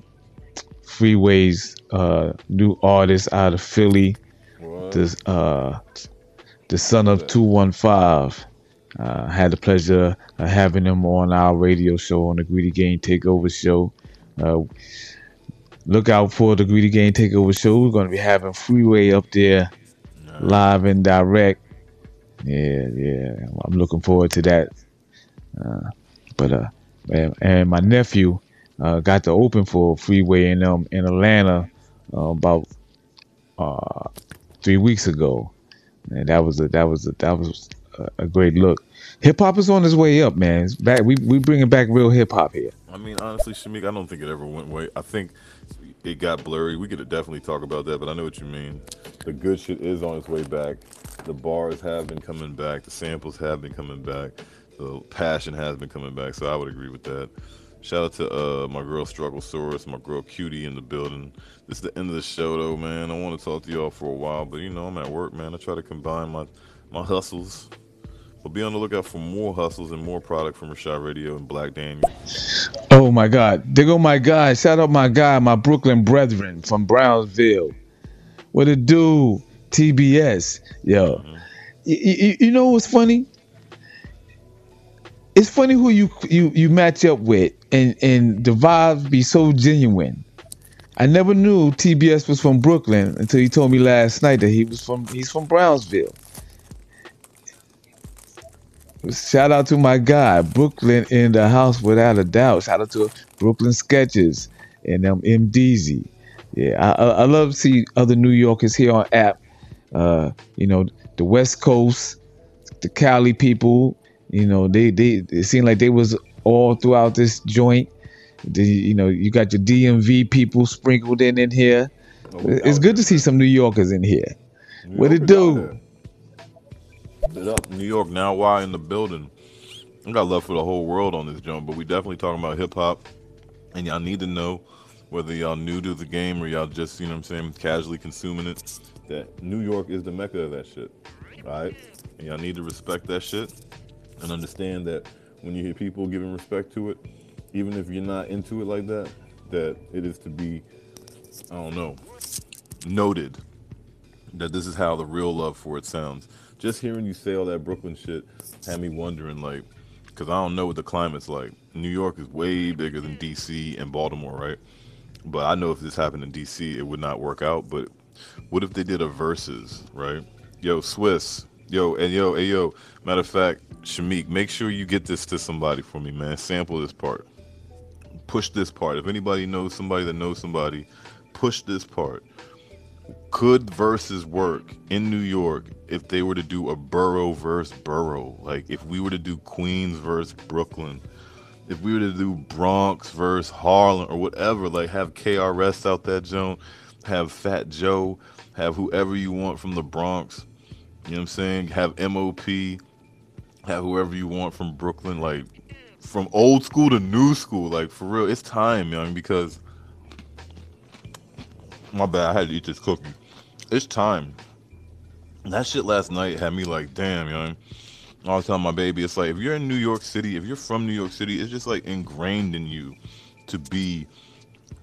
Freeway's uh, new artist out of Philly, the uh, the son of two one five. Uh, had the pleasure of having him on our radio show on the Greedy Game Takeover show. Uh, look out for the Greedy Game Takeover show. We're going to be having Freeway up there live and direct. Yeah, yeah. I'm looking forward to that. Uh, but uh, and, and my nephew uh, got to open for Freeway in um in Atlanta uh, about uh, three weeks ago, and that was a that was a, that was a, great look. Hip hop is on its way up, man. It's back. We we bringing back real hip hop here. I mean, honestly, Shamik, I don't think it ever went away. I think it got blurry. We could definitely talk about that, but I know what you mean. The good shit is on its way back. The bars have been coming back. The samples have been coming back. The passion has been coming back. So I would agree with that. Shout out to uh, my girl Struggle Source, my girl Cutie in the building. This is the end of the show, though, man. I want to talk to y'all for a while, but you know I'm at work, man. I try to combine my my hustles. But be on the lookout for more hustles and more product from Rashad Radio and Black Daniel. Oh my God! There go my guy. Shout out my guy, my Brooklyn brethren from Brownsville. What it do? TBS. Yo, you, you, you know what's funny? It's funny who you you you match up with, and and the vibes be so genuine. I never knew TBS was from Brooklyn until he told me last night that he was from he's from Brownsville. shout out to my guy Brooklyn in the house without a doubt. Shout out to Brooklyn Sketches and um MDZ. Yeah, I, I love to see other New Yorkers here on app. Uh, you know, the West Coast, the Cali people. You know, they they it seemed like they was all throughout this joint. The, you know, you got your DMV people sprinkled in in here. It's good to see some New Yorkers in here. What it do? Up. New York now. Why in the building? I got love for the whole world on this joint, but we definitely talking about hip hop, and y'all need to know whether y'all new to the game or y'all just you know what I'm saying casually consuming it. That New York is the mecca of that shit. All right, and y'all need to respect that shit and understand that when you hear people giving respect to it, even if you're not into it like that, that it is to be, I don't know, noted that this is how the real love for it sounds. Just hearing you say all that Brooklyn shit had me wondering, like, because I don't know what the climate's like. New York is way bigger than DC and Baltimore, right? But I know if this happened in DC, it would not work out. But what if they did a Verzuz, right? Yo, Swizz, yo, and yo, hey, yo. Matter of fact, Shamik, make sure you get this to somebody for me, man. Sample this part. Push this part. If anybody knows somebody that knows somebody, push this part. Could Verzuz work in New York if they were to do a borough versus borough? Like if we were to do Queens versus Brooklyn, if we were to do Bronx versus Harlem or whatever, like have KRS out that zone, have Fat Joe, have whoever you want from the Bronx, you know what I'm saying? Have MOP, have whoever you want from Brooklyn, like from old school to new school, like for real, it's time, young, because my bad, I had to eat this cookie. It's time. That shit last night had me like, damn, young. I was telling my baby, it's like if you're in New York City, if you're from New York City, it's just like ingrained in you to be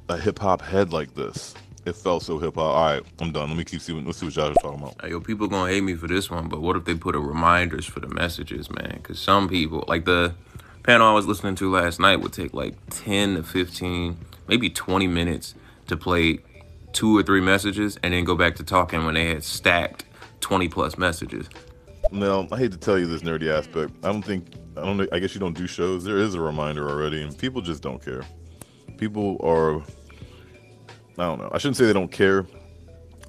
a hip hop head like this. It felt so hip hop. All right, I'm done. Let me keep seeing. Let's see what y'all are talking about. Hey, yo, people gonna hate me for this one, but what if they put a reminders for the messages, man? Because some people, like the panel I was listening to last night, would take like 10 to 15, maybe 20 minutes to play two or three messages and then go back to talking when they had stacked 20 plus messages. Now, I hate to tell you this nerdy aspect. I don't think I don't. I guess you don't do shows. There is a reminder already, and people just don't care. People are. I don't know. I shouldn't say they don't care,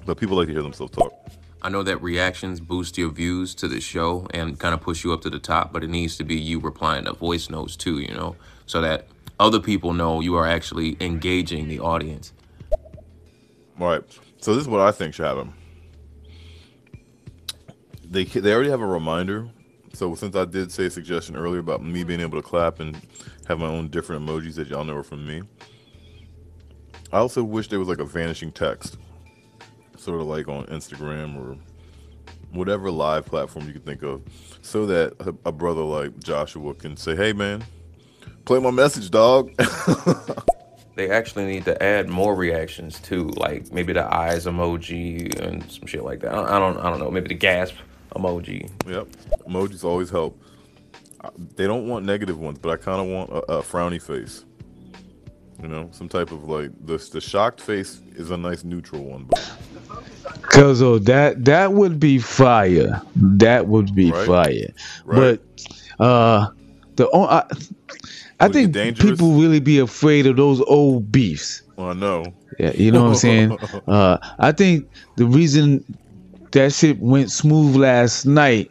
but people like to hear themselves talk. I know that reactions boost your views to the show and kind of push you up to the top, but it needs to be you replying to voice notes too, you know, so that other people know you are actually engaging the audience. All right. So this is what I think should happen. They they already have a reminder. So since I did say a suggestion earlier about me being able to clap and have my own different emojis that y'all know are from me, I also wish there was like a vanishing text, sort of like on Instagram or whatever live platform you can think of, so that a, a brother like Joshua can say, "Hey man, play my message, dog." *laughs* They actually need to add more reactions too, like maybe the eyes emoji and some shit like that. I I don't, I don't know. Maybe the gasp emoji. Yep. Emojis always help. They don't want negative ones, but I kind of want a, a frowny face. You know, some type of like the the shocked face is a nice neutral one, but Cause oh, that that would be fire. That would be Right. fire. Right. But uh, the I think people really be afraid of those old beefs. well, I know. Yeah, you know what I'm saying. *laughs* Uh, I think the reason that shit went smooth last night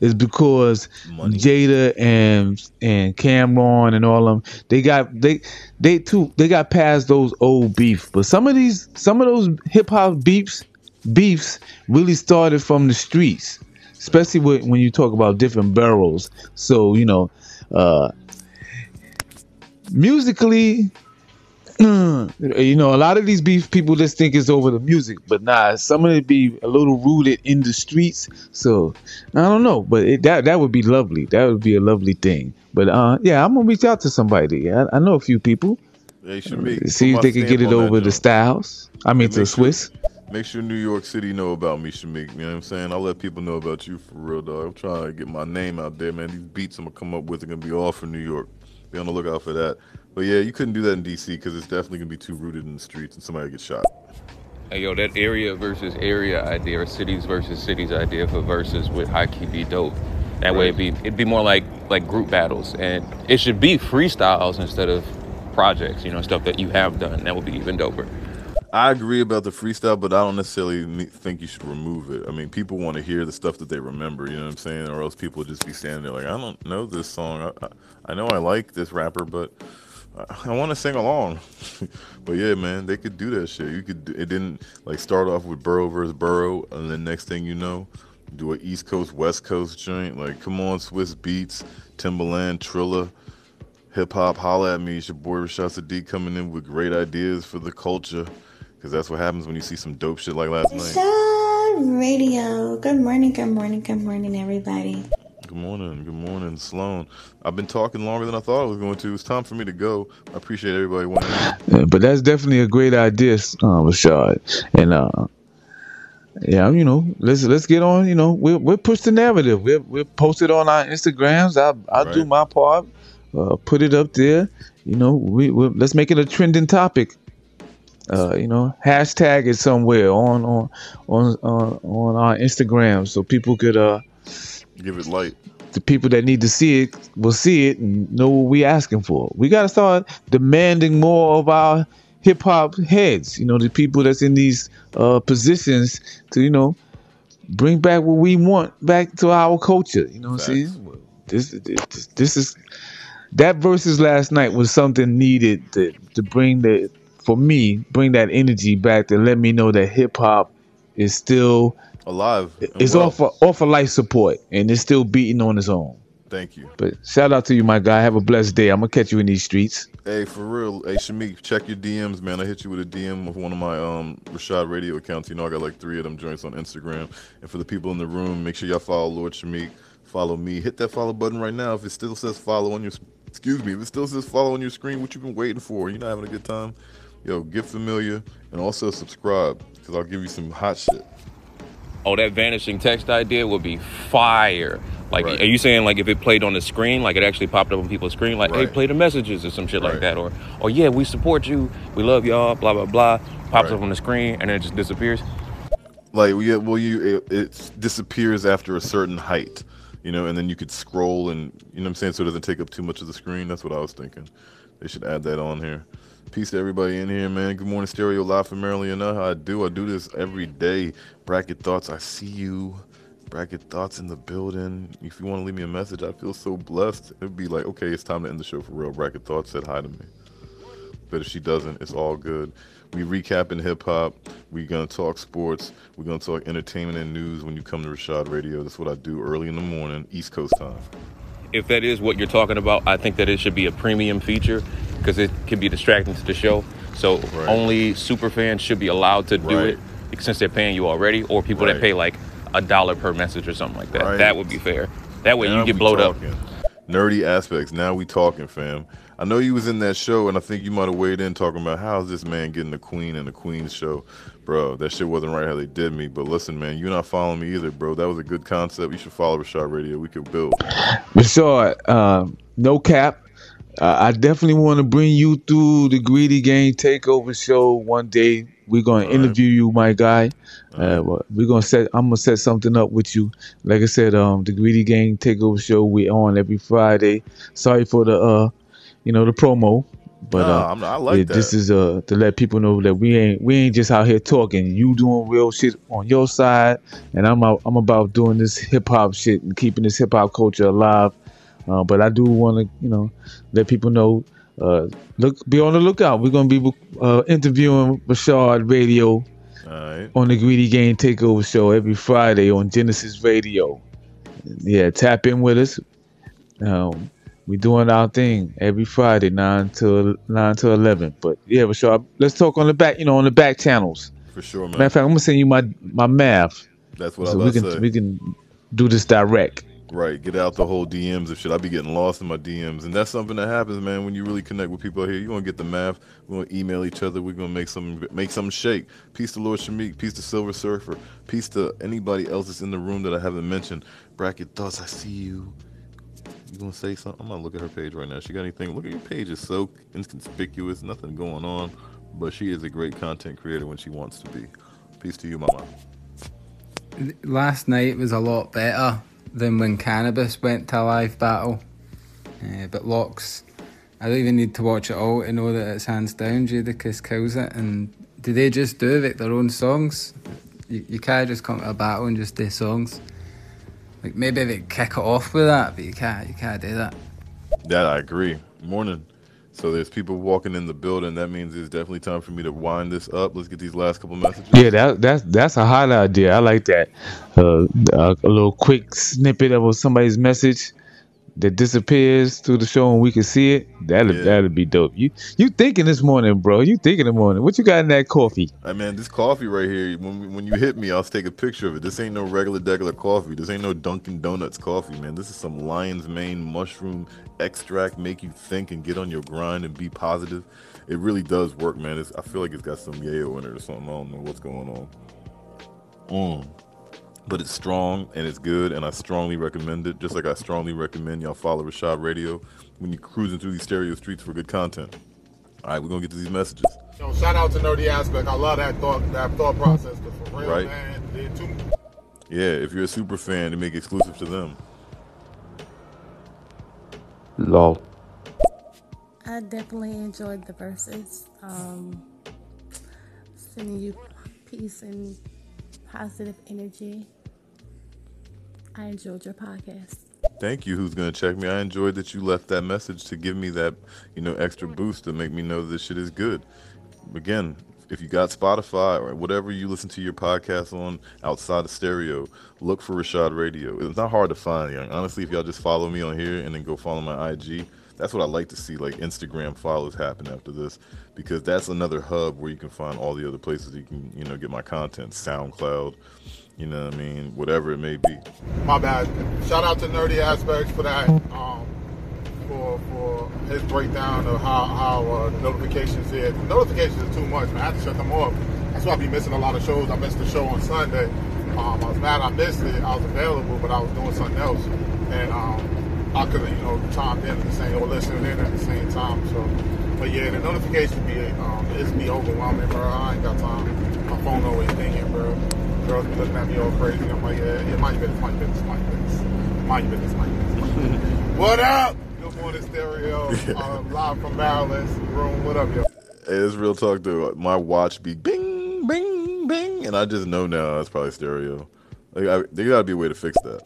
is because Jada and and Cam'ron and all of them they got they they too they got past those old beef. But some of these some of those hip hop beefs beefs really started from the streets, especially when when you talk about different boroughs. So you know, uh, musically you know, a lot of these beef people just think it's over the music, but nah, some of it be a little rooted in the streets. So I don't know, but it, that that would be lovely. That would be a lovely thing. But uh, yeah, I'm gonna reach out to somebody. I, I know a few people. They should be. See if they can get it over the styles. I mean, to Swizz. Make sure New York City know about me, Shamik. You know what I'm saying? I'll let people know about you for real, dog. I'm trying to get my name out there, man. These beats I'm gonna come up with are gonna be all for New York. Be on the lookout for that. But yeah, you couldn't do that in DC because it's definitely gonna be too rooted in the streets and somebody gets shot. Hey yo, that area versus area idea, or cities versus cities idea for Verzuz would high key be dope. That way, it'd be it'd be more like like group battles, and it should be freestyles instead of projects. You know, stuff that you have done. That would be even doper. I agree about the freestyle, but I don't necessarily think you should remove it. I mean, people want to hear the stuff that they remember, you know what I'm saying? Or else people would just be standing there like, I don't know this song. I, I, I know I like this rapper, but I, I want to sing along. *laughs* but yeah, man, they could do that shit. You could. do- It didn't like start off with Borough versus Borough, and then next thing you know, do a East Coast West Coast joint. Like, come on, Swizz Beatz, Timbaland, Trilla. Hip hop, holla at me. It's your boy Rashad Sadiq coming in with great ideas for the culture. Because that's what happens when you see some dope shit like last night. Radio. Good morning, good morning, good morning, everybody. Good morning, good morning, Sloan. I've been talking longer than I thought I was going to. It's time for me to go. I appreciate everybody wanting *laughs* Yeah, but that's definitely a great idea, uh, Rashad. And uh, yeah, you know, let's let's get on. You know, we'll we'll push the narrative. We'll we'll post it on our Instagrams. I'll I'll do my part. Uh, put it up there. You know, we we let's make it a trending topic. Uh, you know, hashtag it somewhere on on on on, on our Instagram so people could uh give it light. the people that need to see it will see it and know what we asking for. We got to start demanding more of our hip hop heads. You know, the people that's in these uh, positions to you know bring back what we want back to our culture. You know what I'm saying? This, this this is that Verzuz last night was something needed to to bring the for me bring that energy back to let me know that hip hop is still alive. It's well. off for off for life support and it's still beating on its own. Thank you. But shout out to you, my guy. Have a blessed day. I'm gonna catch you in these streets. Hey, for real. Hey, Shamik, check your DMs, man. I hit you with a DM of one of my um Rashad Radio accounts. You know, I got like three of them joints on Instagram. And for the people in the room, make sure y'all follow Lord Shamik. Follow me. Hit that follow button right now. If it still says follow on your, excuse me, if it still says follow on your screen, what you been waiting for? You not having a good time? Yo, get familiar and also subscribe because I'll give you some hot shit. Oh, that vanishing text idea would be fire. Like, Right. are you saying like if it played on the screen, like it actually popped up on people's screen, like, hey, play the messages or some shit Right. like that, or, or yeah, we support you, we love y'all, blah blah blah, pops Right. up on the screen and then it just disappears. Like, yeah, well, you it, it disappears after a certain height, you know, and then you could scroll and you know what I'm saying, so it doesn't take up too much of the screen. That's what I was thinking. They should add that on here. Peace to everybody in here, man. Good morning, Stereo Live from Maryland. You know how I do. I do this every day. Bracket thoughts. I see you. Bracket thoughts in the building. If you want to leave me a message, I feel so blessed. It'd be like, okay, it's time to end the show for real. Bracket thoughts said hi to me. But if she doesn't, it's all good. We recapping hip hop. We're gonna talk sports. We're gonna talk entertainment and news when you come to Rashad Radio. That's what I do early in the morning, East Coast time. If that is what you're talking about, I think that it should be a premium feature because it can be distracting to the show. So only super fans should be allowed to do Right. it since they're paying you already, or people Right. that pay like a dollar per message or something like that. Right. That would be fair. That way Now you get we blowed up. Nerdy aspects. Now we talking, fam. I know you was in that show, and I think you might have weighed in talking about how's this man getting the queen and the queen's show, bro. That shit wasn't right how they did me. But listen, man, you're not following me either, bro. That was a good concept. You should follow Rashad Radio. We could build. Rashad, um, no cap. Uh, I definitely want to bring you through the Greedy Game Takeover show one day. We're gonna interview you, my guy. Uh, we're gonna set. I'm gonna set something up with you. Like I said, um, the Greedy Game Takeover show we on every Friday. Sorry for the uh, you know, the promo, but Nah, uh, I'm- I like yeah, this is uh to let people know that we ain't we ain't just out here talking. You doing real shit on your side, and I'm out, I'm about doing this hip hop shit and keeping this hip hop culture alive. Uh, but I do want to, you know, let people know. Uh, look, be on the lookout. We're gonna be uh, interviewing Rashad Radio on the Greedy Game Takeover Show every Friday on Genesis Radio. Yeah, tap in with us. Um, we doing our thing every Friday, nine to nine to eleven. But yeah, Rashad, let's talk on the back. You know, on the back channels. For sure, man. Matter of fact, I'm gonna send you my my math. That's what I so was we can say. we can do this direct. Right, get out the whole DMs of shit. I be getting lost in my DMs, and that's something that happens, man. When you really connect with people out here, you gonna get the math. We're gonna email each other. We're gonna make some make something shake. Peace to Lord Shamik. Peace to Silver Surfer. Peace to anybody else that's in the room that I haven't mentioned. Bracket thoughts. I see you. You gonna say something? I'm gonna look at her page right now. She got anything? Look at your page. It's so inconspicuous. Nothing going on, but she is a great content creator when she wants to be. Peace to you, mama. last night was a lot better than when Cannabis went to a live battle. Uh, but LOX, I don't even need to watch it all to know that it's hands down Jadakiss kills it. And do they just do like their own songs? You, you can't just come to a battle and just do songs. Like maybe they kick it off with that, but you can't you can't do that. Yeah, I agree. Morning. So there's people walking in the building. That means it's definitely time for me to wind this up. Let's get these last couple messages. Yeah, that that's that's a hot idea. I like that. Uh, a, a little quick snippet of somebody's message that disappears through the show and we can see it. That'd that'd be dope. You you thinking this morning, bro? You thinking this morning? What you got in that coffee? Hey man, this coffee right here. When when you hit me, I'll take a picture of it. This ain't no regular regular coffee. This ain't no Dunkin' Donuts coffee, man. This is some lion's mane mushroom extract. Make you think and get on your grind and be positive. It really does work, man. It's, I feel like it's got some yayo in it or something. I don't know what's going on. Mm. But it's strong and it's good, and I strongly recommend it. Just like I strongly recommend y'all follow Rashad Radio when you're cruising through these stereo streets for good content. All right, we're gonna get to these messages. Yo, shout out to Nerdy Aspect. I love that thought, that thought process. Cause for real, Right. man, too. Yeah, if you're a super fan, to make it exclusive to them. Lol. I definitely enjoyed the Verzuz. Um, sending you peace and positive energy. I enjoyed your podcast. Thank you. Who's gonna check me? I enjoyed that you left that message to give me that, you know, extra boost to make me know this shit is good. Again, if you got Spotify or whatever you listen to your podcast on outside of stereo, look for Rashad Radio. It's not hard to find. Young. Honestly, if y'all just follow me on here and then go follow my IG, that's what I like to see. Like Instagram follows happen after this because that's another hub where you can find all the other places you can, you know, get my content. SoundCloud, you know what I mean, whatever it may be. My bad. Shout out to Nerdy Aspects for that. Um, for for his breakdown of how how uh, notifications here. Notifications are too much. Man. I have to shut them off. That's why I be missing a lot of shows. I missed the show on Sunday. Um, I was mad I missed it. I was available, but I was doing something else, and um, I could have you know chimed in at the same or listened in at the same time. So, but yeah, the notification be um, it's be overwhelming, bro. I ain't got time. My phone always dinging, bro. Girls be looking at me all crazy. I'm like, yeah, yeah, mind your business, mind your business, mind your business, mind your business, mind your business. what up? Good morning, stereo. *laughs* um, live from Maryland's room. What up, yo? Hey, it's real talk though. My watch be bing, bing, bing, and I just know now it's probably stereo. Like, I, there gotta be a way to fix that.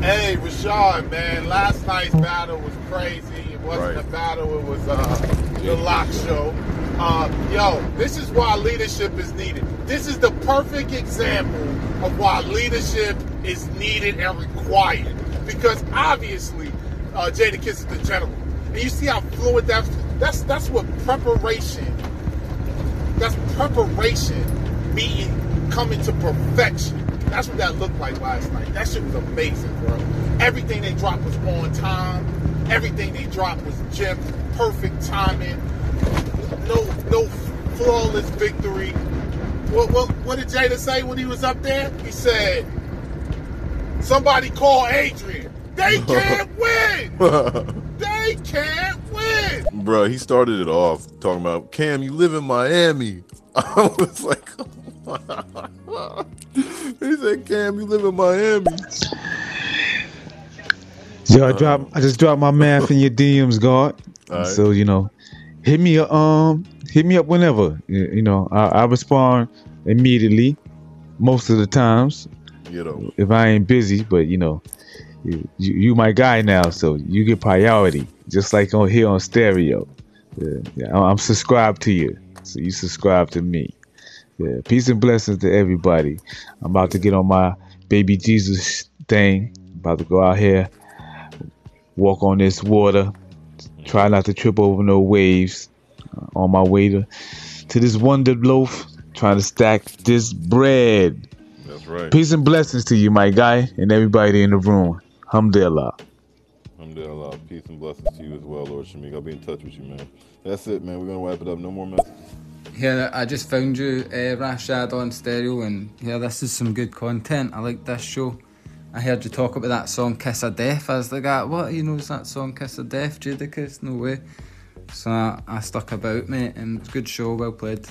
Hey, Rashad, man. Last night's battle was crazy. It wasn't Right. a battle. It was uh, the lock show. Uh, yo, this is why leadership is needed. This is the perfect example of why leadership is needed and required. Because obviously, uh, Jadakiss is the general, and you see how fluid that's that's that's what preparation. That's preparation meeting coming to perfection. That's what that looked like last night. That shit was amazing, bro. Everything they dropped was on time. Everything they dropped was gem, perfect timing. No, no flawless victory. What, what, what did Jada say when he was up there? He said, "Somebody call Adrian. They *laughs* can't win. They can't win." Bro, he started it off talking about Cam, you live in Miami. *laughs* I was like, *laughs* he said, Cam, you live in Miami. Yo, I drop. I just dropped my math in your DMs, God. Alright. So you know, hit me up. Um, hit me up whenever. You, know, I, I respond immediately, most of the times. You know, if I ain't busy, but you know, you, you, my guy now, so you get priority, just like on here on stereo. Yeah, I'm subscribed to you, so you subscribe to me. Yeah, peace and blessings to everybody. I'm about to get on my baby Jesus thing. About to go out here, walk on this water, try not to trip over no waves. Uh, on my way to to this wonder loaf, trying to stack this bread. That's right. Peace and blessings to you, my guy, and everybody in the room. Alhamdulillah. Alhamdulillah. Peace and blessings to you as well, Lord Shamik. I'll be in touch with you, man. That's it, man. We're gonna wrap it up. No more messages. Yeah, I just found you, uh, Rashad, on stereo, and yeah, this is some good content. I like this show. I heard you talk about that song "Kiss of Death." I was like, ah, "What? He knows that song "Kiss of Death"? Jadakiss? No way." So I, I stuck about, mate, and it's a good show. Well played.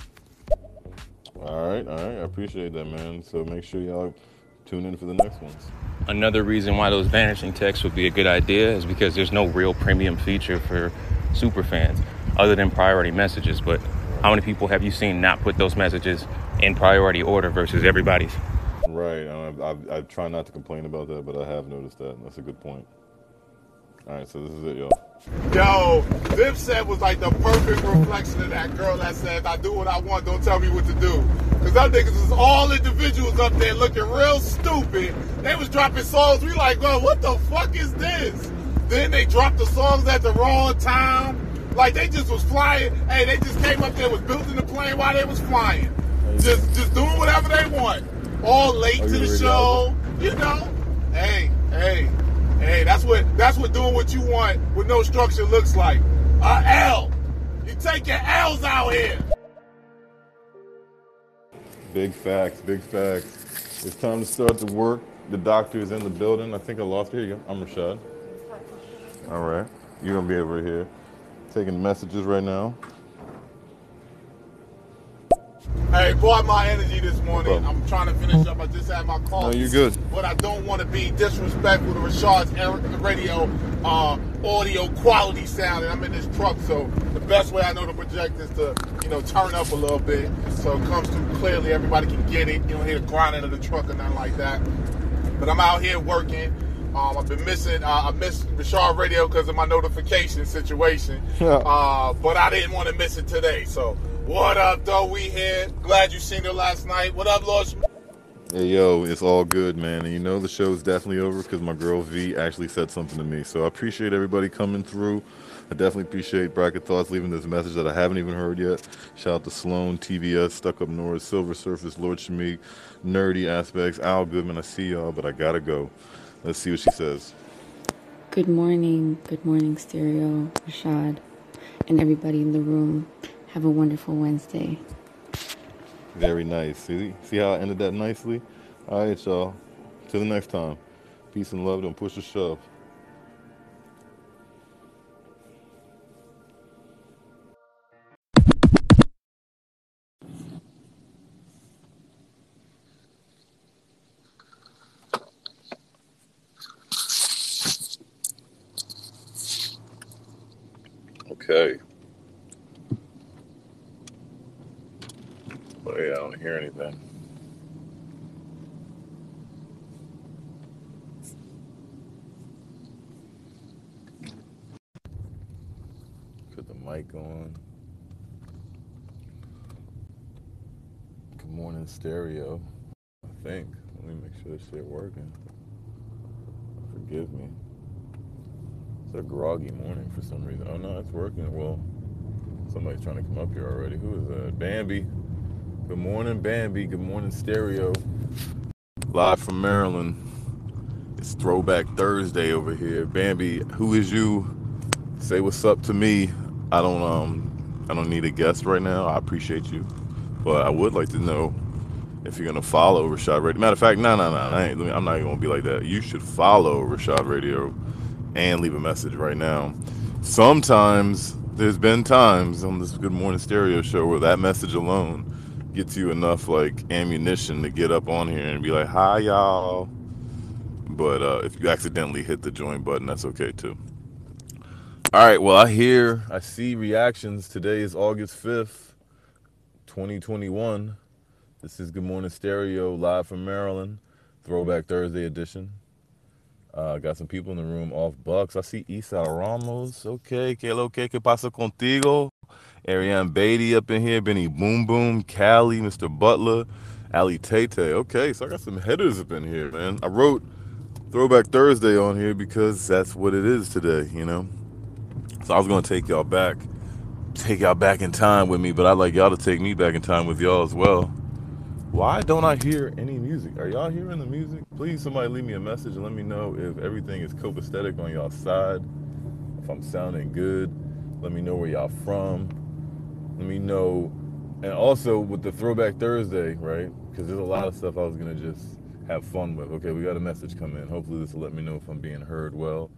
All right, all right. I appreciate that, man. So make sure y'all tune in for the next ones. Another reason why those vanishing texts would be a good idea is because there's no real premium feature for super fans other than priority messages. But how many people have you seen not put those messages in priority order versus everybody's? Right. I, I, I try not to complain about that, but I have noticed that. And that's a good point. All right, so this is it, y'all. Yo, Dipset was like the perfect reflection of that girl that says, I do what I want, don't tell me what to do. Because them niggas was all individuals up there looking real stupid. They was dropping songs. We like, well, what the fuck is this? Then they dropped the songs at the wrong time. Like they just was flying. Hey, they just came up there, was building the plane while they was flying. Just just doing whatever they want. All late to the already show. You know. Hey, hey, hey, that's what that's what doing what you want with no structure looks like. A L. You take your L's out here. Big facts, big facts. It's time to start the work. The doctor is in the building. I think I lost. Here you go. I'm Rashad. All right. You're going to be over here taking messages right now. Hey, brought my energy this morning. I'm trying to finish up. I just had my call. No, you're good. But I don't want to be disrespectful to Rashad's radio uh, audio quality sound, and I'm in this truck, so the best way I know to project is to, you know, turn up a little bit so it comes through clearly. Everybody can get it. You don't hear the grinding of the truck or nothing like that. But I'm out here working. Um, I've been missing. Uh, I missed Rashad Radio because of my notification situation. uh, but I didn't want to miss it today. So what up, though? We here. Glad you seen her last night. What up, Lord? Hey, yo, it's all good, man. And you know the show's definitely over because my girl V actually said something to me. So I appreciate everybody coming through. I definitely appreciate Bracket Thoughts leaving this message that I haven't even heard yet. Shout out to Sloan, TVS, Stuck Up North, Silver Surface, Lord Shamik, Nerdy Aspects, Al Goodman. I see y'all, but I gotta go. Let's see what she says. Good morning, good morning, Stereo, Rashad, and everybody in the room. Have a wonderful Wednesday. Very nice. See, see how I ended that nicely? All right, y'all. Till the next time. Peace and love. Don't push or shove. Okay. But yeah, I don't hear anything. Put the mic on. Good morning, stereo. I think. Let me make sure this shit working. Forgive me. It's a groggy morning for some reason. Oh no, it's working. Well, somebody's trying to come up here already. Who is that? Bambi. Good morning, Bambi. Good morning, stereo. Live from Maryland. It's Throwback Thursday over here. Bambi, who is you? Say what's up to me. I don't um I don't need a guest right now. I appreciate you. But I would like to know if you're gonna follow Rashad Radio. Matter of fact, no, no, no, I ain't, I'm not even gonna be like that. You should follow Rashad Radio and leave a message right now. Sometimes there's been times on this Good Morning Stereo show where that message alone gets you enough like ammunition to get up on here and be like, "Hi, y'all." But uh, if you accidentally hit the join button, that's okay too. All right. Well, I hear, I see reactions. Today is August 5th, 2021. This is Good Morning Stereo live from Maryland, Throwback Thursday edition. Uh, got some people in the room off Bucks. I see Isa Ramos. Okay, que lo que que pasa contigo? Ariane Beatty up in here. Benny Boom Boom, Callie, Mr. Butler, Ali Tate. Okay, so I got some headers up in here, man. I wrote Throwback Thursday on here because that's what it is today, you know? So I was gonna take y'all back, take y'all back in time with me, but I'd like y'all to take me back in time with y'all as well. Why don't I hear any music? Are y'all hearing the music? Please, somebody leave me a message and let me know if everything is copacetic on y'all side. If I'm sounding good, let me know where y'all from. Let me know, and also with the Throwback Thursday, right? Because there's a lot of stuff I was gonna just have fun with. Okay, we got a message come in. Hopefully, this will let me know if I'm being heard well.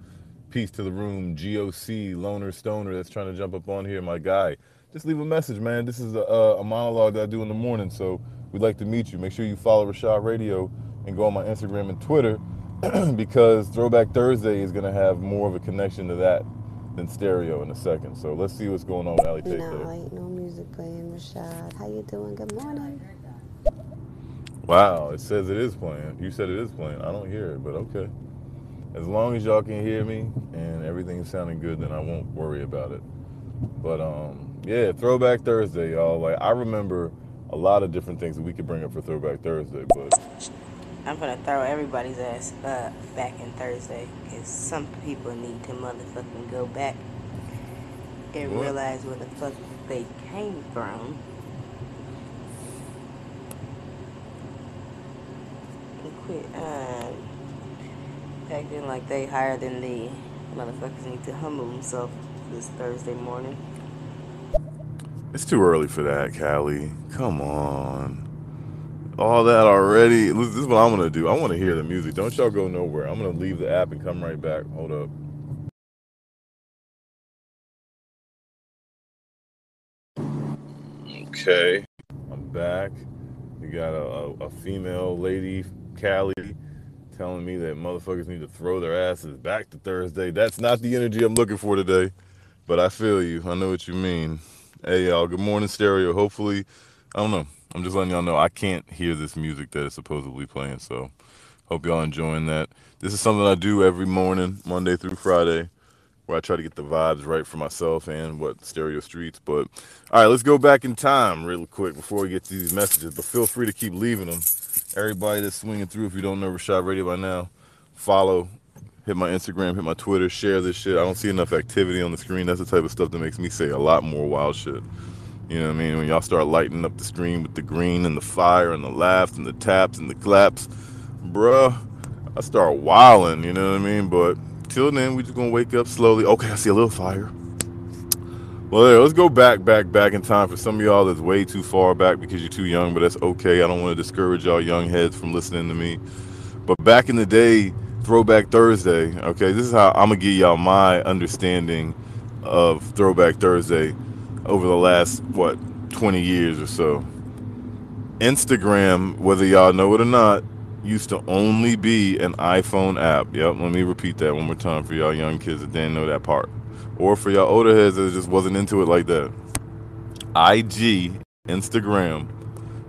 Peace to the room, GOC, Loner Stoner that's trying to jump up on here, my guy. Just leave a message, man. This is a, uh, a monologue that I do in the morning, so we'd like to meet you. Make sure you follow Rashad Radio and go on my Instagram and Twitter *clears throat* because Throwback Thursday is gonna have more of a connection to that than stereo in a second. So let's see what's going on with Ali No, ain't no music playing, Rashad. How you doing? Good morning. Wow, it says it is playing. You said it is playing. I don't hear it, but okay. As long as y'all can hear me and everything's sounding good, then I won't worry about it. But um, yeah, Throwback Thursday, y'all. Like I remember a lot of different things that we could bring up for Throwback Thursday, but I'm gonna throw everybody's ass uh, back in Thursday because some people need to motherfucking go back and What? realize where the fuck they came from. And quit um, acting like they higher than the motherfuckers need to humble themselves this Thursday morning. It's too early for that, Callie. Come on. All that already. This is what I'm gonna do. I want to hear the music. Don't y'all go nowhere. I'm gonna leave the app and come right back. Hold up. Okay, I'm back. We got a, a, a female lady, Callie, telling me that motherfuckers need to throw their asses back to Thursday. That's not the energy I'm looking for today, but I feel you. I know what you mean. Hey, y'all. Good morning, stereo. Hopefully, I don't know. I'm just letting y'all know I can't hear this music that is supposedly playing, so hope y'all enjoying that. This is something I do every morning, Monday through Friday where I try to get the vibes right for myself and what stereo streets. But all right, let's go back in time real quick before we get to these messages. But feel free to keep leaving them. Everybody that's swinging through, if you don't know Rashad Radio by now, follow, hit my Instagram, hit my Twitter, share this shit. I don't see enough activity on the screen. That's the type of stuff that makes me say a lot more wild shit. You know what I mean? When y'all start lighting up the screen with the green and the fire and the laughs and the taps and the claps, bruh, I start wilding, you know what I mean? But till then, we just gonna wake up slowly. Okay, I see a little fire. Well, there, let's go back, back, back in time for some of y'all that's way too far back because you're too young, but that's okay. I don't want to discourage y'all young heads from listening to me. But back in the day, Throwback Thursday, okay, this is how I'm gonna give y'all my understanding of Throwback Thursday over the last, what, 20 years or so. Instagram, whether y'all know it or not, used to only be an iPhone app. Yep, let me repeat that one more time for y'all young kids that didn't know that part. Or for y'all older heads that just wasn't into it like that. IG, Instagram,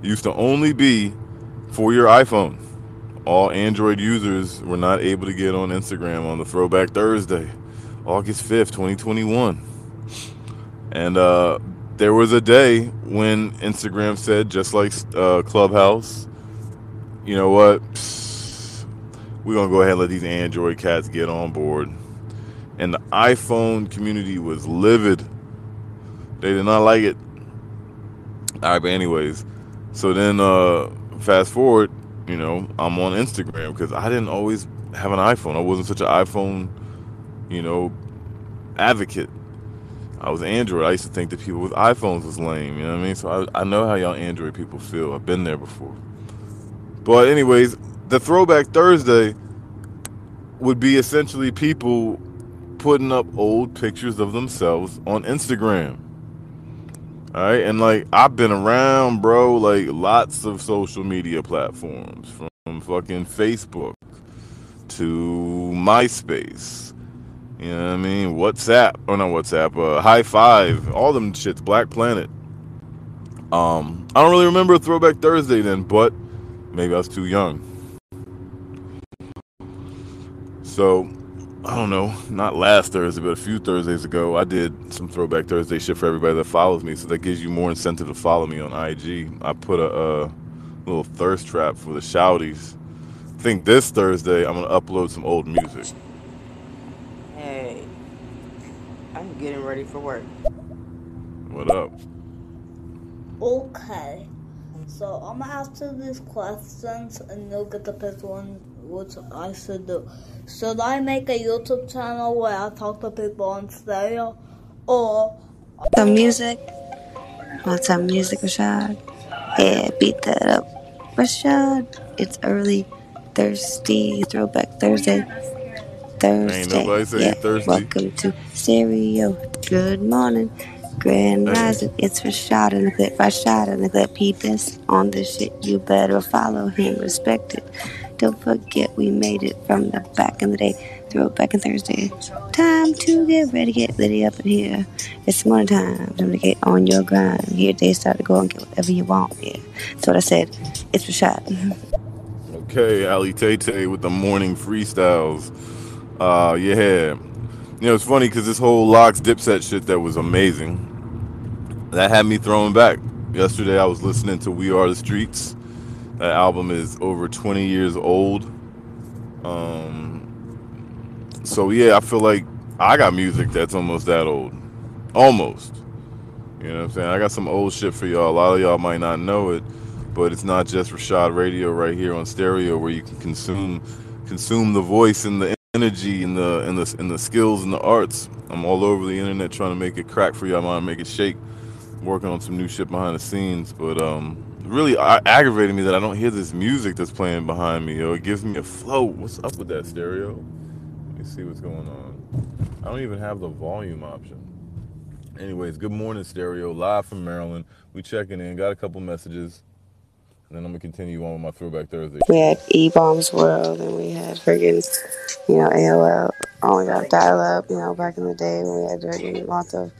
used to only be for your iPhone. All Android users were not able to get on Instagram on the Throwback Thursday, August 5th, 2021. And uh, there was a day when Instagram said, just like uh, Clubhouse, you know what? We're going to go ahead and let these Android cats get on board. And the iPhone community was livid. They did not like it. All right, but anyways, so then uh, fast forward, you know, I'm on Instagram because I didn't always have an iPhone. I wasn't such an iPhone, you know, advocate. I was Android. I used to think that people with iPhones was lame. You know what I mean? So I, I know how y'all Android people feel. I've been there before. But anyways, the Throwback Thursday would be essentially people putting up old pictures of themselves on Instagram. All right, and like I've been around, bro, like lots of social media platforms from fucking Facebook to MySpace. You know what I mean? WhatsApp, or not WhatsApp, uh, Hi5, all them shits, Black Planet. Um, I don't really remember Throwback Thursday then, but maybe I was too young. So, I don't know, not last Thursday, but a few Thursdays ago, I did some Throwback Thursday shit for everybody that follows me. So that gives you more incentive to follow me on IG. I put a, uh little thirst trap for the shouties. I think this Thursday I'm gonna upload some old music. Hey, I'm getting ready for work. What up? Okay. So I'm gonna ask you these questions and you'll get the pick one which I should do. Should I make a YouTube channel where I talk to people on stereo? Or Some music. Want some music, Rashad? Yeah, beat that up. Rashad, it's early, thirsty, throwback Thursday. Thursday. nobody yeah. thirsty. Welcome to Stereo. Good morning. Grand Hey. Rising. It's Rashad in the clip. Rashad in the clip. He best on this shit. You better follow him. Respect it. Don't forget we made it from the back in the day. Throwback and Thursday. Time to get ready, get ready up in here. It's morning time. Time to get on your grind. Here day start to go and get whatever you want. Yeah. That's what I said. It's Rashad. *laughs* Okay, Ali Tay Tay with the morning freestyles. Uh, yeah. You know, it's funny because this whole LOX Dipset shit that was amazing. That had me throwing back. Yesterday I was listening to We Are the Streets. That album is over 20 years old. Um, so yeah, I feel like I got music that's almost that old. Almost. You know what I'm saying? I got some old shit for y'all. A lot of y'all might not know it, but it's not just Rashad Radio right here on stereo where you can consume consume the voice and the energy and the and the and the skills and the arts. I'm all over the internet trying to make it crack for y'all, man, make it shake. Working on some new shit behind the scenes, but um really aggravating me that I don't hear this music that's playing behind me. Yo, it gives me a flow. What's up with that stereo? Let me see what's going on. I don't even have the volume option. Anyways, good morning, stereo. Live from Maryland. We checking in. Got a couple messages, and then I'm gonna continue on with my Throwback Thursday. We had E Bombs World and we had friggin', you know, AOL. Only oh got dial up, you know, back in the day when we had friggin' lots of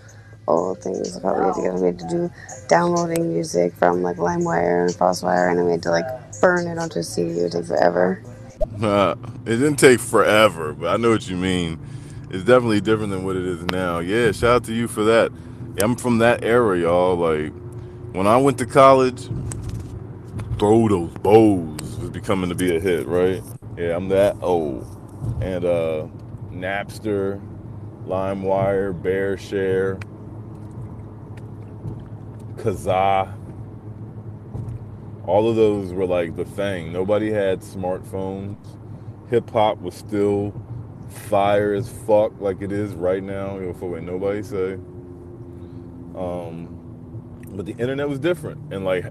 old things. But we had to, we had to do downloading music from like LimeWire and FrostWire, and then we had to like burn it onto a CD. It would take forever. Uh, *laughs* it didn't take forever, but I know what you mean. It's definitely different than what it is now. Yeah, shout out to you for that. Yeah, I'm from that era, y'all. Like when I went to college, throw those bows was becoming to be a hit, right? Yeah, I'm that old. And uh Napster, LimeWire, BearShare, Kazaa. All of those were like the thing. Nobody had smartphones. Hip hop was still fire as fuck like it is right now. You know, for what nobody say. Um, but the internet was different, and like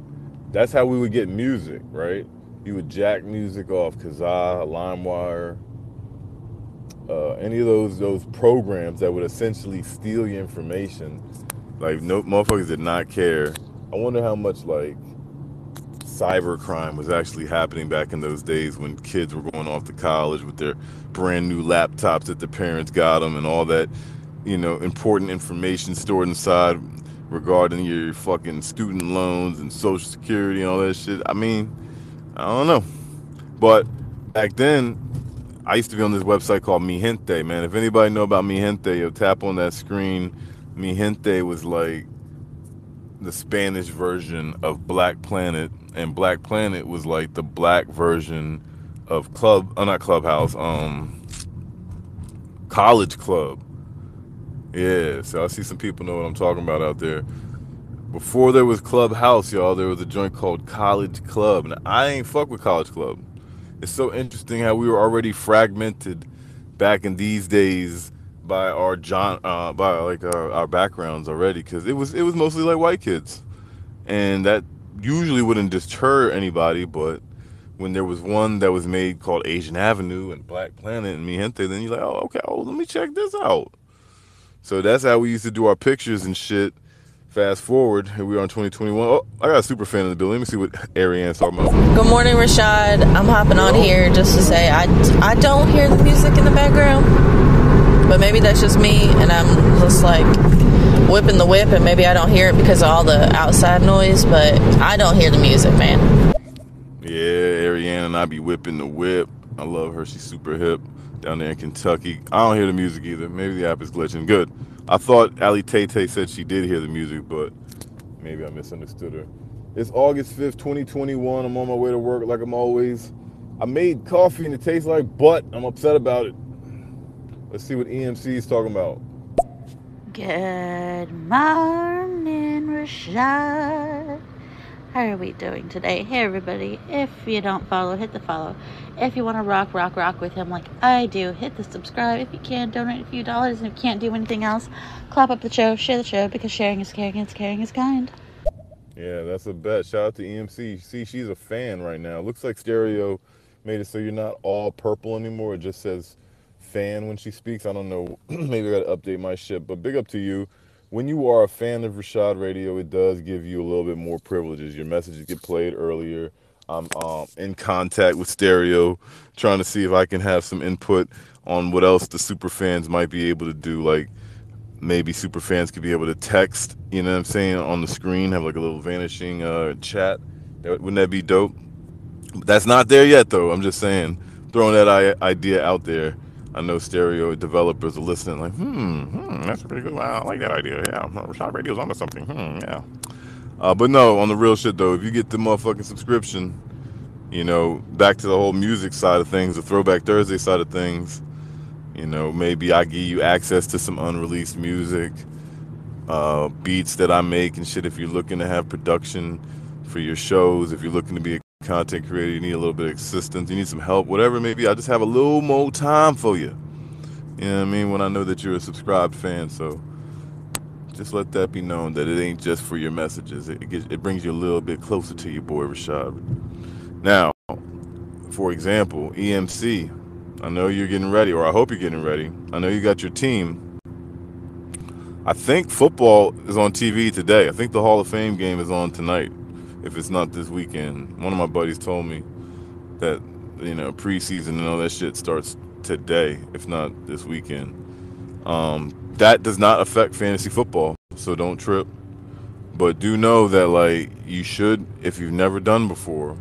that's how we would get music, right? You would jack music off Kazaa, LimeWire, uh, any of those those programs that would essentially steal your information. Like no motherfuckers did not care. I wonder how much like cyber crime was actually happening back in those days when kids were going off to college with their brand new laptops that their parents got them and all that, you know, important information stored inside regarding your fucking student loans and social security and all that shit. I mean, I don't know. But back then, I used to be on this website called Mi Gente, man. If anybody know about Mi Gente, yo, tap on that screen. Mi Gente was like the Spanish version of Black Planet, and Black Planet was like the black version of Club, uh, not Clubhouse, um, College Club. Yeah, so I see some people know what I'm talking about out there. Before there was Clubhouse, y'all, there was a joint called College Club. and I ain't fuck with College Club. It's so interesting how we were already fragmented back in these days by our John, uh, by like our, our backgrounds already, because it was it was mostly like white kids, and that usually wouldn't deter anybody. But when there was one that was made called Asian Avenue and Black Planet and Mi Gente, then you're like, oh okay, oh let me check this out. So that's how we used to do our pictures and shit. Fast forward, here we are in 2021. Oh, I got a super fan in the building. Let me see what Ariane's talking about. Good morning, Rashad. I'm hopping on here just to say I, I don't hear the music in the background, but maybe that's just me, and I'm just like whipping the whip, and maybe I don't hear it because of all the outside noise, but I don't hear the music, man. Yeah, Ariana and I be whipping the whip. I love her. She's super hip down there in Kentucky. I don't hear the music either. Maybe the app is glitching. Good. I thought Ali Tay said she did hear the music, but maybe I misunderstood her. It's August 5th, 2021. I'm on my way to work like I'm always. I made coffee and it tastes like butt. I'm upset about it. Let's see what EMC is talking about. Good morning, Rashad. How are we doing today? Hey, everybody. If you don't follow, hit the follow. If you want to rock, rock, rock with him like I do, hit the subscribe. If you can, donate a few dollars. And if you can't do anything else, clap up the show, share the show because sharing is caring and caring is kind. Yeah, that's a bet. Shout out to EMC. See, she's a fan right now. Looks like stereo made it so you're not all purple anymore. It just says fan when she speaks. I don't know. *clears throat* Maybe I gotta update my shit. But big up to you. When you are a fan of Rashad Radio, it does give you a little bit more privileges. Your messages get played earlier. I'm um, in contact with Stereo, trying to see if I can have some input on what else the super fans might be able to do. Like maybe super fans could be able to text, you know what I'm saying, on the screen, have like a little vanishing uh, chat. Wouldn't that be dope? That's not there yet, though. I'm just saying, throwing that idea out there. I know stereo developers are listening, like, hmm, hmm that's pretty good. Wow, I like that idea. Yeah, Rashad Radio's onto something. Hmm, yeah. Uh, but no, on the real shit though, if you get the motherfucking subscription, you know, back to the whole music side of things, the Throwback Thursday side of things, you know, maybe I give you access to some unreleased music, uh, beats that I make and shit. If you're looking to have production for your shows, if you're looking to be a content creator, you need a little bit of assistance, you need some help, whatever it may be, I just have a little more time for you. You know what I mean? When I know that you're a subscribed fan, so just let that be known that it ain't just for your messages. It, gets, it brings you a little bit closer to your boy Rashad. Now, for example, EMC. I know you're getting ready, or I hope you're getting ready. I know you got your team. I think football is on TV today. I think the Hall of Fame game is on tonight, if it's not this weekend. One of my buddies told me that you know preseason and all that shit starts today, if not this weekend. Um, that does not affect fantasy football, so don't trip. But do know that like you should, if you've never done before.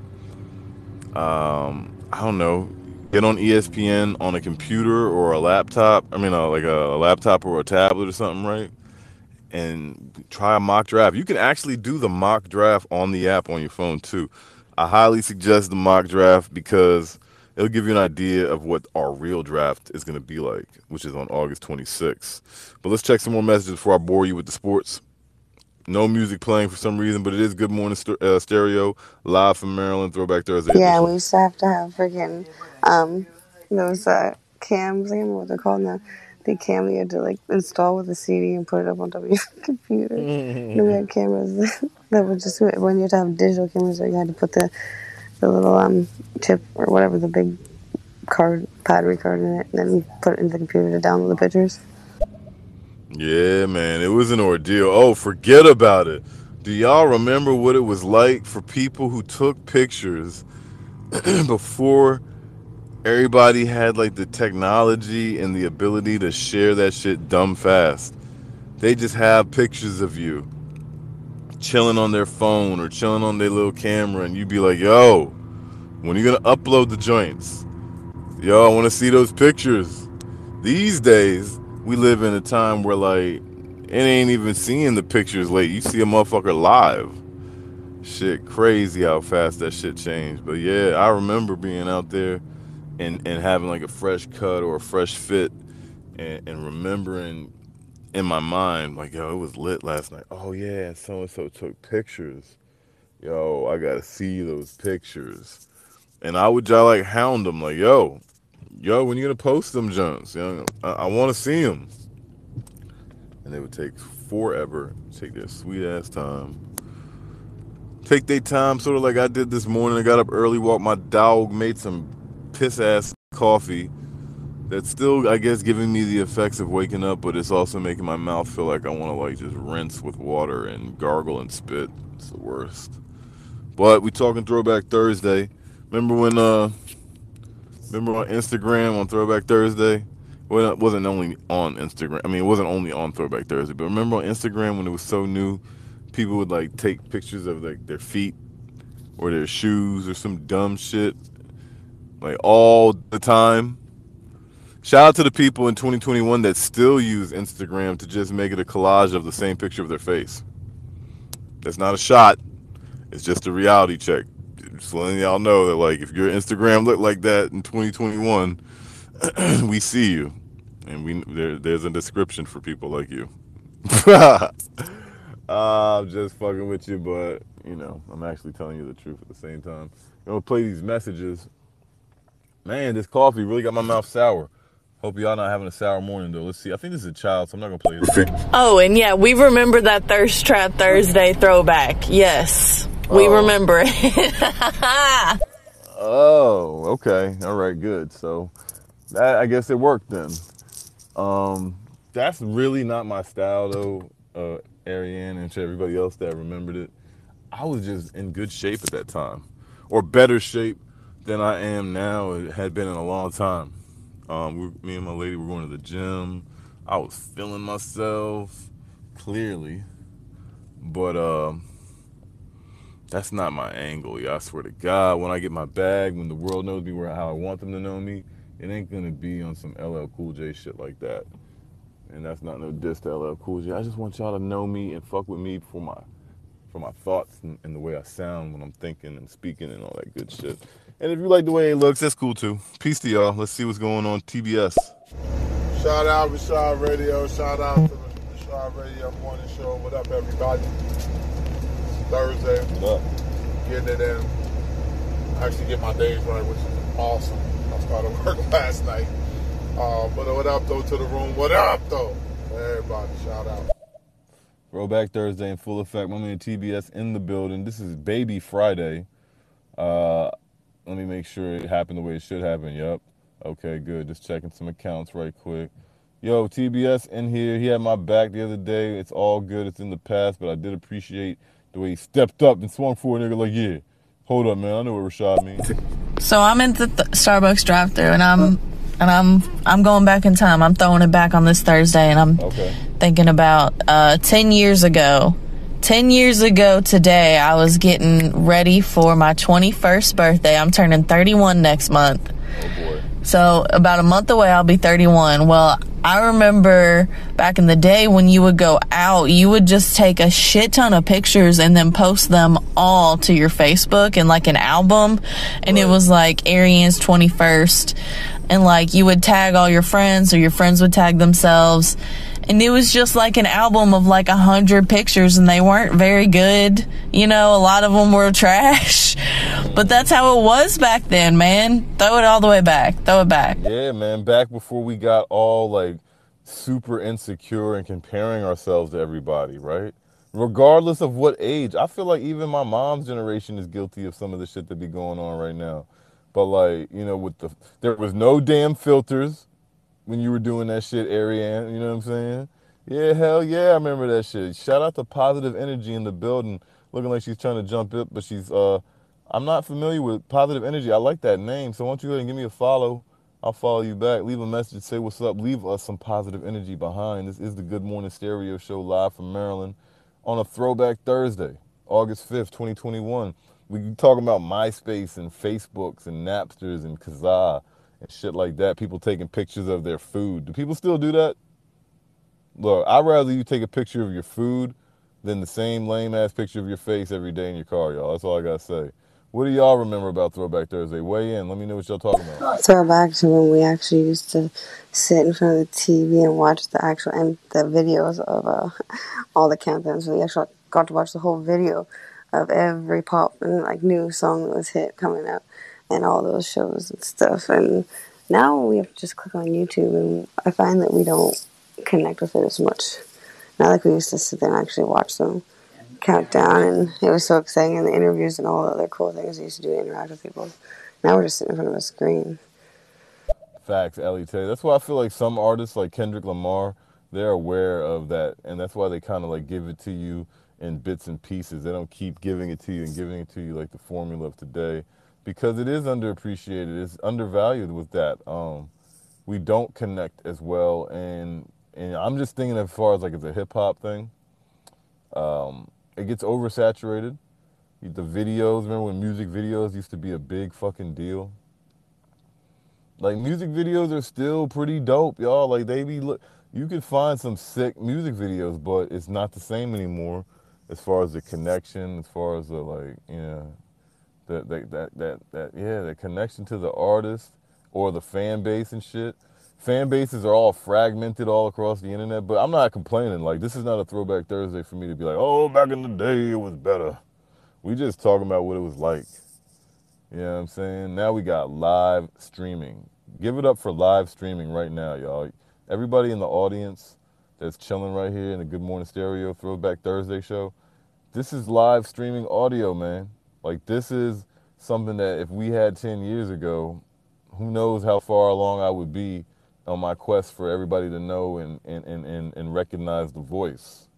Um, I don't know, get on ESPN on a computer or a laptop. I mean, uh, like a, a laptop or a tablet or something, right? And try a mock draft. You can actually do the mock draft on the app on your phone too. I highly suggest the mock draft because it'll give you an idea of what our real draft is going to be like, which is on August 26th. But let's check some more messages before I bore you with the sports. No music playing for some reason, but it is Good Morning St- uh, Stereo live from Maryland Throwback Thursday. Yeah, edition. we used to have to have freaking um those uh cams, I can't remember what they're called now. The cam you to like install with a CD and put it up on top of your computer. and we had cameras *laughs* that were just when you had to have digital cameras you had to put the the little um chip or whatever the big card battery card in it and then put it into the computer to download the pictures. Yeah, man, it was an ordeal. Oh, forget about it. Do y'all remember what it was like for people who took pictures *clears throat* before everybody had like the technology and the ability to share that shit dumb fast? They just have pictures of you chilling on their phone or chilling on their little camera, and you'd be like, yo, when are you gonna upload the joints? Yo, I wanna see those pictures. These days, we live in a time where like it ain't even seeing the pictures late. You see a motherfucker live. Shit, crazy how fast that shit changed. But yeah, I remember being out there and and having like a fresh cut or a fresh fit, and, and remembering in my mind like, yo, it was lit last night. Oh yeah, so and so took pictures. Yo, I gotta see those pictures. And I would just like hound them like, yo, yo, when you gonna post them jones You know, I, I want to see them. And they would take forever, take their sweet ass time, take their time, sort of like I did this morning. I got up early, walked my dog, made some piss ass coffee. That's still, I guess, giving me the effects of waking up, but it's also making my mouth feel like I want to like just rinse with water and gargle and spit. It's the worst. But we talking Throwback Thursday. Remember when uh remember on Instagram on Throwback Thursday? Well, it wasn't only on Instagram. I mean, it wasn't only on Throwback Thursday, but remember on Instagram when it was so new, people would like take pictures of like their feet or their shoes or some dumb shit like all the time. Shout out to the people in 2021 that still use Instagram to just make it a collage of the same picture of their face. That's not a shot. It's just a reality check. Just letting y'all know that like if your Instagram looked like that in 2021, *clears throat* we see you, and we there, there's a description for people like you. uh, *laughs* I'm just fucking with you, but you know I'm actually telling you the truth at the same time. I'm gonna play these messages. Man, this coffee really got my mouth sour. Hope y'all not having a sour morning though. Let's see. I think this is a child, so I'm not gonna play this. Oh, and yeah, we remember that Thirst Trap Thursday throwback. Yes, we Oh. remember it. *laughs* Oh, okay. All right, good. So that I guess it worked then. Um that's really not my style though, uh Ariane and to everybody else that remembered it. I was just in good shape at that time. or better shape than I am now. It had been in a long time. Um, we, me and my lady were going to the gym. I was feeling myself clearly, but um, that's not my angle. Yeah, I swear to God, when I get my bag, when the world knows me where how I want them to know me, it ain't gonna be on some LL Cool J shit like that. And that's not no diss to LL Cool J. I just want y'all to know me and fuck with me for my for my thoughts and, and the way I sound when I'm thinking and speaking and all that good shit. And if you like the way it looks, that's cool too. Peace to y'all. Let's see what's going on TBS. Shout out Rashad Radio. Shout out to the Rashad Radio Morning Show. What up, everybody? It's Thursday. What up? Getting it in. I actually get my days right, which is awesome. I started *laughs* work last night. Uh, but what up, though, to the room? What up, though? Everybody, shout out. Throwback Thursday in full effect. My man TBS in the building. This is Baby Friday. Uh, let me make sure it happened the way it should happen. Yep. Okay, good. Just checking some accounts right quick. Yo, TBS in here. He had my back the other day. It's all good. It's in the past, but I did appreciate the way he stepped up and swung for a nigga like, yeah, hold up, man. I know what Rashad means. So I'm in the th- Starbucks drive-through, and I'm and I'm I'm going back in time. I'm throwing it back on this Thursday, and I'm Okay. thinking about uh, ten years ago. Ten years ago today, I was getting ready for my 21st birthday. I'm turning 31 next month. Oh, so about a month away, I'll be 31. Well, I remember back in the day when you would go out, you would just take a shit ton of pictures and then post them all to your Facebook in like an album. And it was like Ariane's 21st. And like you would tag all your friends or your friends would tag themselves. And it was just like an album of like a hundred pictures and they weren't very good. You know, a lot of them were *laughs* trash. But that's how it was back then, man. Throw it all the way back. Throw it back. Yeah, man. Back before we got all like super insecure and comparing ourselves to everybody, right? Regardless of what age. I feel like even my mom's generation is guilty of some of the shit that be going on right now. But like, you know, with the there was no damn filters when you were doing that shit, Ariane. You know what I'm saying? Yeah, hell yeah, I remember that shit. Shout out to Positive Energy in the building, looking like she's trying to jump up, but she's uh I'm not familiar with Positive Energy. I like that name, so why don't you go ahead and give me a follow? I'll follow you back. Leave a message, say what's up. Leave us some positive energy behind. This is the Good Morning Stereo Show live from Maryland on a Throwback Thursday, August 5th, 2021. We talking about MySpace and Facebooks and Napsters and Kazaa and shit like that. People taking pictures of their food. Do people still do that? Look, I'd rather you take a picture of your food than the same lame ass picture of your face every day in your car, y'all. That's all I gotta say. What do y'all remember about Throwback Thursday? Weigh in. Let me know what y'all talking about. Throwback to when we actually used to sit in front of the TV and watch the actual and the videos of uh, all the countdowns. We actually got to watch the whole video of every pop and like new song that was hit coming out and all those shows and stuff. And now we have to just click on YouTube, and I find that we don't connect with it as much. Not like we used to sit there and actually watch them count down, and it was so exciting, and the interviews and all the other cool things we used to do to interact with people. Now we're just sitting in front of a screen. Facts, Ellie Tay. That's why I feel like some artists like Kendrick Lamar, they're aware of that, and that's why they kind of like give it to you in bits and pieces. They don't keep giving it to you and giving it to you like the formula of today, because it is underappreciated. It's undervalued with that. Um, we don't connect as well, and and I'm just thinking as far as like it's a hip hop thing. Um, it gets oversaturated. The videos, remember when music videos used to be a big fucking deal? Like music videos are still pretty dope, y'all. Like they be look you can find some sick music videos, but it's not the same anymore as far as the connection, as far as the like, you know, that that that that, yeah, the connection to the artist or the fan base and shit. Fan bases are all fragmented all across the internet, but I'm not complaining. Like this is not a throwback Thursday for me to be like, oh, back in the day it was better. We just talking about what it was like. You know what I'm saying? Now we got live streaming. Give it up for live streaming right now, y'all. Everybody in the audience that's chilling right here in the Good Morning Stereo Throwback Thursday show, this is live streaming audio, man. Like this is something that if we had 10 years ago, who knows how far along I would be on my quest for everybody to know and, and, and, and, and recognize the voice.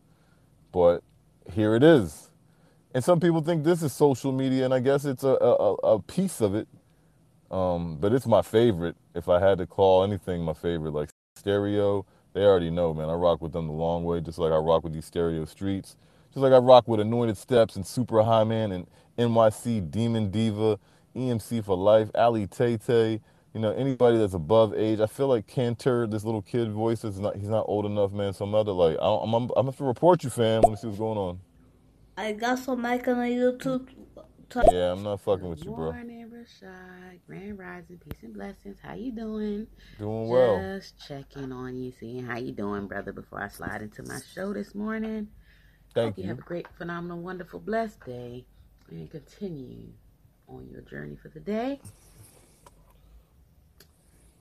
But here it is. and some people think this is social media, and I guess it's a a, a piece of it. Um, but it's my favorite. If I had to call anything my favorite, like stereo, they already know, man. I rock with them the long way, just like I rock with these stereo streets. Just like I rock with Anointed Steps and Super High Man and NYC Demon Diva, EMC for Life, Ali Tay Tay. You know, anybody that's above age. I feel like Cantor, this little kid voice, is not he's not old enough, man. So I'm not like I am I'm, I'm gonna have to report you, fam. Let me see what's going on. I got some mic on YouTube. Yeah, I'm not fucking with you, bro. Morning, Rashad. Grand rising, peace and blessings. How you doing? Doing well. Just checking on you, seeing how you doing, brother. Before I slide into my show this morning. Thank Hope you you. have a great, phenomenal, wonderful, blessed day, and continue on your journey for the day.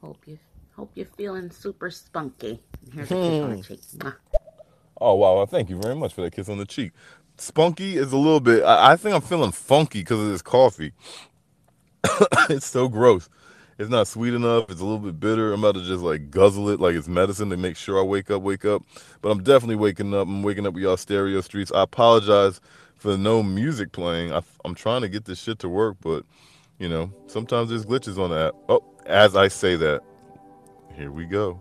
Hope you hope you're feeling super spunky. Here's a kiss on the Hmm. cheek. Mwah. Oh wow, well, thank you very much for that kiss on the cheek. Spunky is a little bit. I, I think I'm feeling funky because of this coffee. *coughs* it's so gross. It's not sweet enough. It's a little bit bitter. I'm about to just like guzzle it like it's medicine to make sure I wake up, wake up. But I'm definitely waking up. I'm waking up with y'all stereo streets. I apologize for no music playing. I, I'm trying to get this shit to work, but you know, sometimes there's glitches on that. Oh, as I say that, here we go.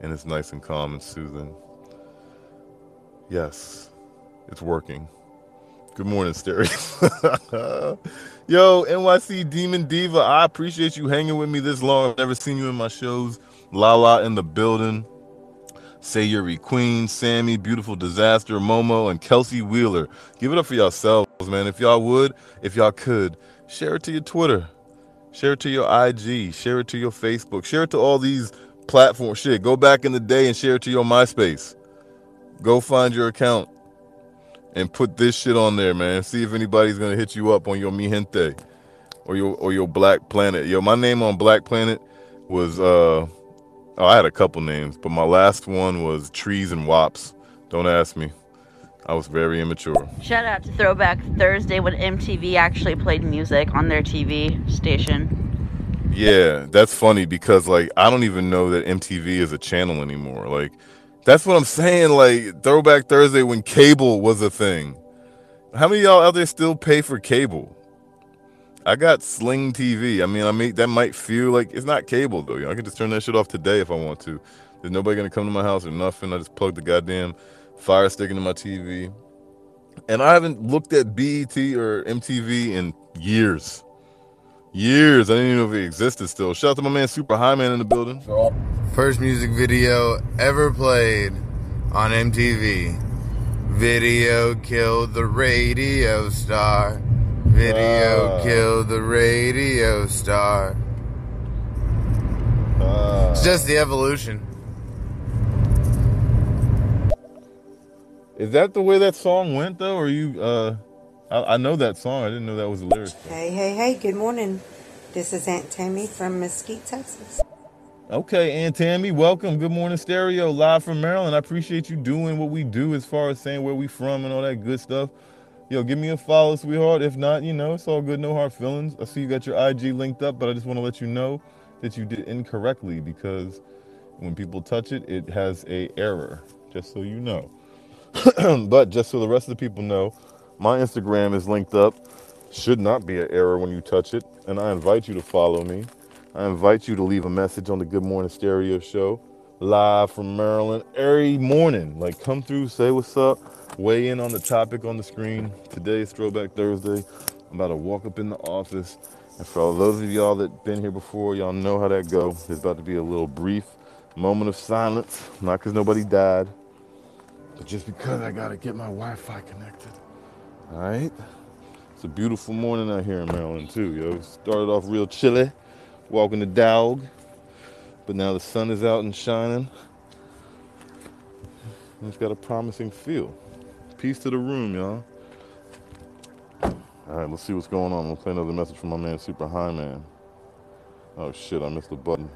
And it's nice and calm and soothing. Yes, it's working. Good morning, Stereo. *laughs* Yo, NYC Demon Diva, I appreciate you hanging with me this long. I've never seen you in my shows. Lala in the building. Sayuri Queen, Sammy, Beautiful Disaster, Momo, and Kelsey Wheeler. Give it up for yourselves, man. If y'all would, if y'all could, share it to your Twitter. Share it to your IG. Share it to your Facebook. Share it to all these platforms. Shit, go back in the day and share it to your MySpace. Go find your account and put this shit on there, man. See if anybody's gonna hit you up on your Mi Gente or your or your Black Planet. Yo, my name on Black Planet was uh oh, I had a couple names, but my last one was Trees and Wops. Don't ask me. I was very immature. Shout out to Throwback Thursday when MTV actually played music on their TV station. Yeah, that's funny because like I don't even know that MTV is a channel anymore. Like that's what I'm saying. Like Throwback Thursday when cable was a thing. How many of y'all out there still pay for cable? I got Sling TV. I mean, I mean that might feel like it's not cable though. You know, I can just turn that shit off today if I want to. There's nobody gonna come to my house or nothing. I just plug the goddamn fire stick into my TV. And I haven't looked at BET or MTV in years. Years. I didn't even know if it existed still. Shout out to my man Super High Man in the building. First music video ever played on MTV. Video killed the radio star. Video Ah. killed the radio star. It's just the evolution. Is that the way that song went though? Or you uh I, I know that song. I didn't know that was the lyrics. Hey, hey, hey, good morning. This is Aunt Tammy from Mesquite, Texas. Okay, Aunt Tammy, welcome. Good morning, Stereo, live from Maryland. I appreciate you doing what we do as far as saying where we from and all that good stuff. Yo, give me a follow, sweetheart. If not, you know, it's all good, no hard feelings. I see you got your IG linked up, but I just want to let you know that you did incorrectly because when people touch it, it has a error, just so you know. *clears throat* but just so the rest of the people know, my Instagram is linked up. Should not be an error when you touch it. And I invite you to follow me. I invite you to leave a message on the Good Morning Stereo show live from Maryland every morning. Like, come through, say what's up, weigh in on the topic on the screen. Today is Throwback Thursday. I'm about to walk up in the office. And for all those of y'all that been here before, y'all know how that go. There's about to be a little brief moment of silence. Not because nobody died, but just because I gotta get my Wi-Fi connected. All right. It's a beautiful morning out here in Maryland too, yo. Started off real chilly, walking the dog, but now the sun is out and shining. And it's got a promising feel. Peace to the room, y'all. All right, let's see what's going on. We'll play another message from my man Super High Man. Oh shit, I missed the button.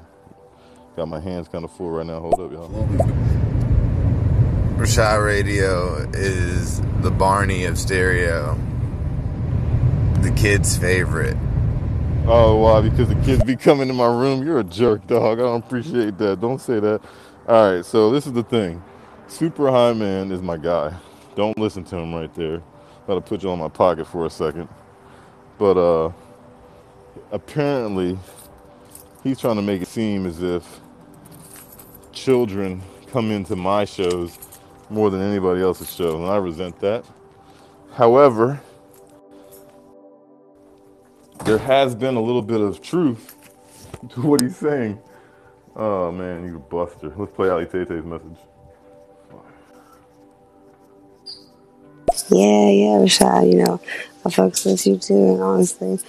Got my hands kind of full right now. Hold up, y'all. Rashad Radio is the Barney of stereo. The kid's favorite. Oh, why? Because the kids be coming to my room. You're a jerk, dog. I don't appreciate that. Don't say that. All right, so this is the thing. Super High Man is my guy. Don't listen to him right there. Gotta put you on my pocket for a second. But uh apparently he's trying to make it seem as if children come into my shows more than anybody else's show, and I resent that. However, there has been a little bit of truth to what he's saying. Oh man, you buster. Let's play Ali Tay's message. Yeah, yeah, Rashad, you know, I fucks with you too, and honestly,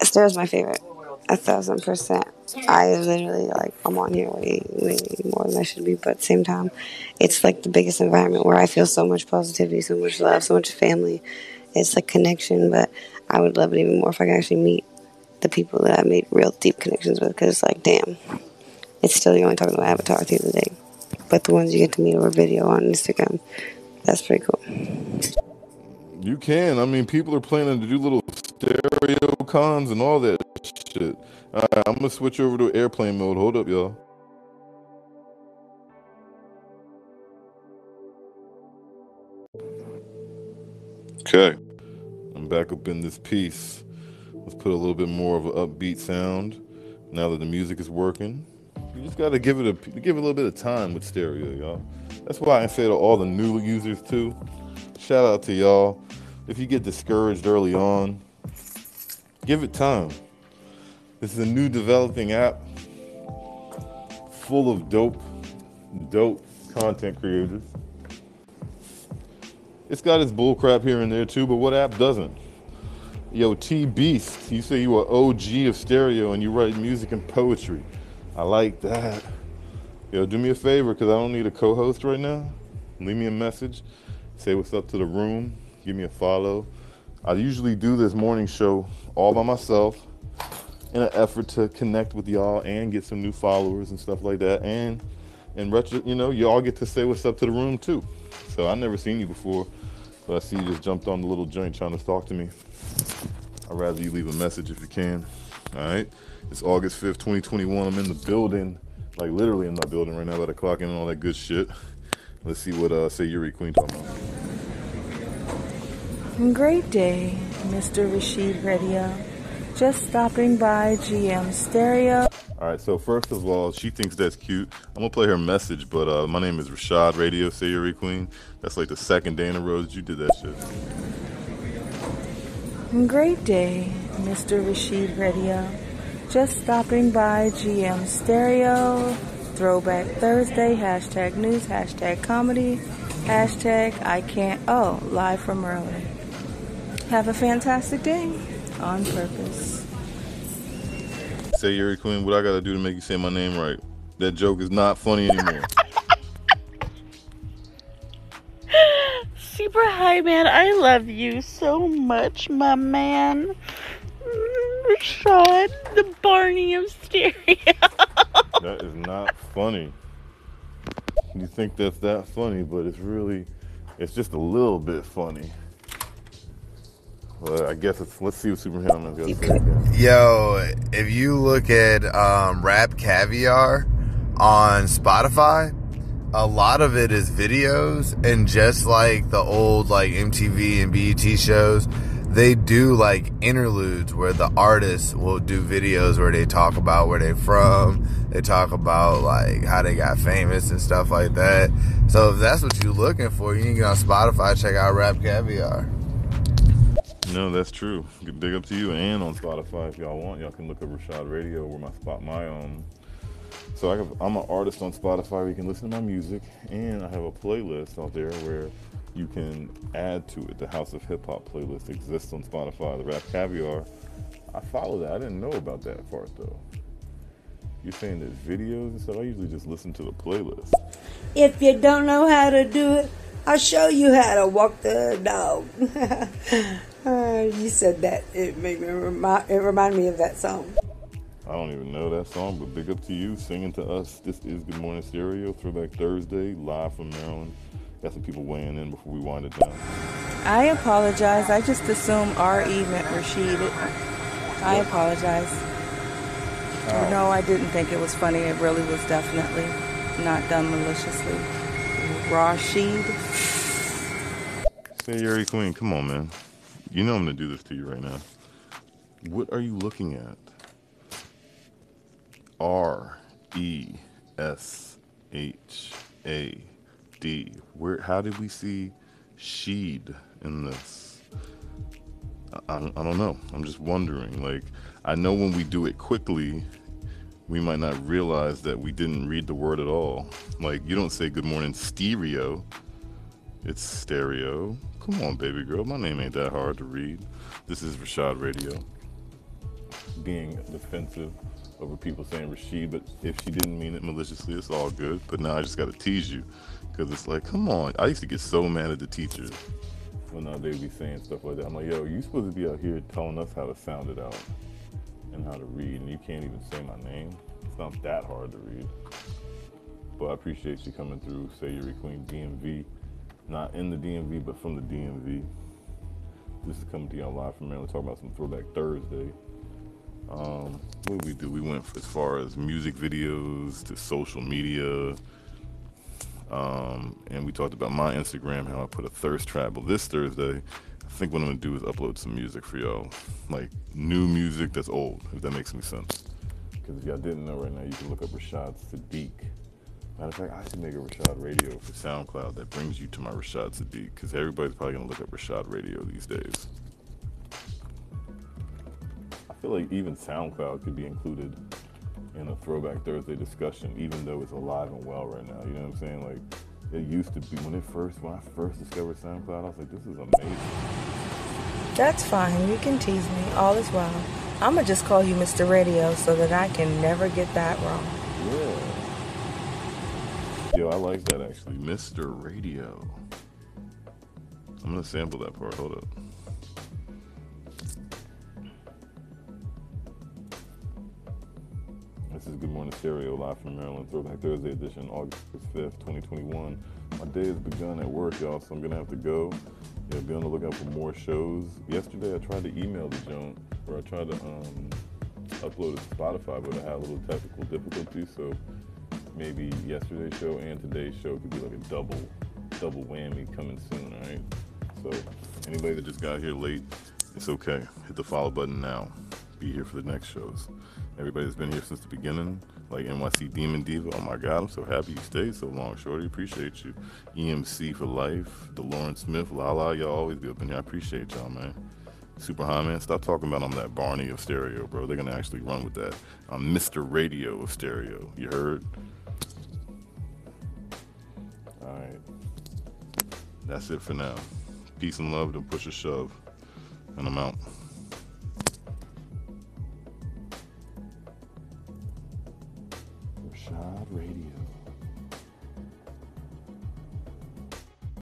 Esther's my favorite. A thousand percent. I literally, like, I'm on here way, way more than I should be, but at the same time, it's like the biggest environment where I feel so much positivity, so much love, so much family. It's like connection, but I would love it even more if I could actually meet the people that I made real deep connections with, because, like, damn, it's still you're only talking about Avatar at the end the day. But the ones you get to meet over video on Instagram, that's pretty cool. You can. I mean, people are planning to do little stereo cons and all that shit. All right, I'm gonna switch over to airplane mode. Hold up, y'all. Okay, I'm back up in this piece. Let's put a little bit more of an upbeat sound. Now that the music is working, you just gotta give it a give it a little bit of time with stereo, y'all. That's why I say to all the new users too. Shout out to y'all. If you get discouraged early on, give it time. This is a new developing app full of dope, dope content creators. It's got its bullcrap here and there too, but what app doesn't? Yo, T Beast, you say you are OG of stereo and you write music and poetry. I like that. Yo, do me a favor, because I don't need a co host right now. Leave me a message. Say what's up to the room. Give me a follow. I usually do this morning show all by myself in an effort to connect with y'all and get some new followers and stuff like that. And in retro, you know, y'all get to say what's up to the room too. So I never seen you before, but I see you just jumped on the little joint trying to talk to me. I'd rather you leave a message if you can. All right. It's August 5th, 2021. I'm in the building, like literally in my building right now, about to clock in and all that good shit. Let's see what uh Sayuri Queen talking about. Great day, Mr. Rashid Radio. Just stopping by GM Stereo. All right, so first of all, she thinks that's cute. I'm gonna play her message, but uh, my name is Rashad Radio, Sayuri Queen. That's like the second day in a row that you did that shit. Great day, Mr. Rashid Radio. Just stopping by GM Stereo. Throwback Thursday, hashtag news, hashtag comedy, hashtag I can't, oh, live from Maryland. Have a fantastic day on purpose. Say Yuri Queen, what I gotta do to make you say my name right? That joke is not funny anymore. *laughs* Super high, man. I love you so much, my man. Rashad, the Barney of stereo. *laughs* that is not funny. You think that's that funny, but it's really, it's just a little bit funny. Well, I guess it's, let's see what Superman is gonna say. Yo, if you look at um, Rap Caviar on Spotify, a lot of it is videos, and just like the old like MTV and BET shows, they do like interludes where the artists will do videos where they talk about where they're from, they talk about like how they got famous and stuff like that. So if that's what you're looking for, you can get on Spotify, check out Rap Caviar. No, that's true. Big up to you and on Spotify if y'all want. Y'all can look up Rashad Radio where my spot my um. So I I'm an artist on Spotify where you can listen to my music, and I have a playlist out there where you can add to it. The House of Hip Hop playlist exists on Spotify. The Rap Caviar, I follow that. I didn't know about that part though. You're saying there's videos and stuff. I usually just listen to the playlist. If you don't know how to do it, I'll show you how to walk the dog. *laughs* Uh, you said that. It made me remind. It reminded me of that song. I don't even know that song, but big up to you singing to us. This is Good Morning Stereo, Throwback Thursday, live from Maryland. Got some people weighing in before we wind it down. I apologize. I just assumed R.E. meant Rashid. I apologize. Oh. No, I didn't think it was funny. It really was definitely not done maliciously. Rashid. Sayuri Queen, come on, man. You know I'm gonna do this to you right now. What are you looking at? R E S H A D. Where? How did we see sheed in this? I, I, don't know. I'm just wondering. Like, I know when we do it quickly, we might not realize that we didn't read the word at all. Like, you don't say good morning stereo. It's stereo. Come on, baby girl. My name ain't that hard to read. This is Rashad Radio. Being defensive over people saying Rashid, but if she didn't mean it maliciously, it's all good. But now I just got to tease you because it's like, come on. I used to get so mad at the teachers when uh, they'd be saying stuff like that. I'm like, yo, you supposed to be out here telling us how to sound it out and how to read, and you can't even say my name. It's not that hard to read. But I appreciate you coming through, Sayuri Queen DMV. Not in the DMV, but from the DMV. This is coming to you live from Maryland, talking about some Throwback Thursday. Um, what did we do? We went as far as music videos to social media. Um, and we talked about my Instagram, how I put a thirst trap. Well, this Thursday, I think what I'm gonna do is upload some music for y'all, like new music that's old, if that makes any sense. Because if y'all didn't know right now, you can look up Rashad Sadiq. Matter of fact, I should make a Rashad Radio for SoundCloud that brings you to my Rashad Sadiq, because everybody's probably gonna look up Rashad Radio these days. I feel like even SoundCloud could be included in a Throwback Thursday discussion, even though it's alive and well right now. You know what I'm saying? Like it used to be when it first when I first discovered SoundCloud, I was like, this is amazing. That's fine. You can tease me. All is well. I'm going to just call you Mr. Radio so that I can never get that wrong. Yeah. Yo, I like that actually. Mr. Radio. I'm gonna sample that part. Hold up. This is Good Morning Stereo, live from Maryland, Throwback Thursday edition, August 5th, 2021. My day has begun at work, y'all, so I'm gonna have to go. Yeah, be on the lookout for more shows. Yesterday, I tried to email the joint, or I tried to um, upload to Spotify, but I had a little technical difficulty, so maybe yesterday's show and today's show could be like a double, double whammy coming soon, all right? So, anybody that just got here late, it's okay. Hit the follow button now. Be here for the next shows. Everybody that's been here since the beginning, like NYC Demon Diva. Oh my God, I'm so happy you stayed so long, Shorty. Appreciate you. EMC for life. DeLauren Smith, Lala, y'all always be up in here. I appreciate y'all, man. Super high man, stop talking about I'm that Barney of stereo, bro. They're gonna actually run with that. I'm Mr. Radio of stereo. You heard? All right. That's it for now. Peace and love. Don't push a shove. And I'm out. God Radio.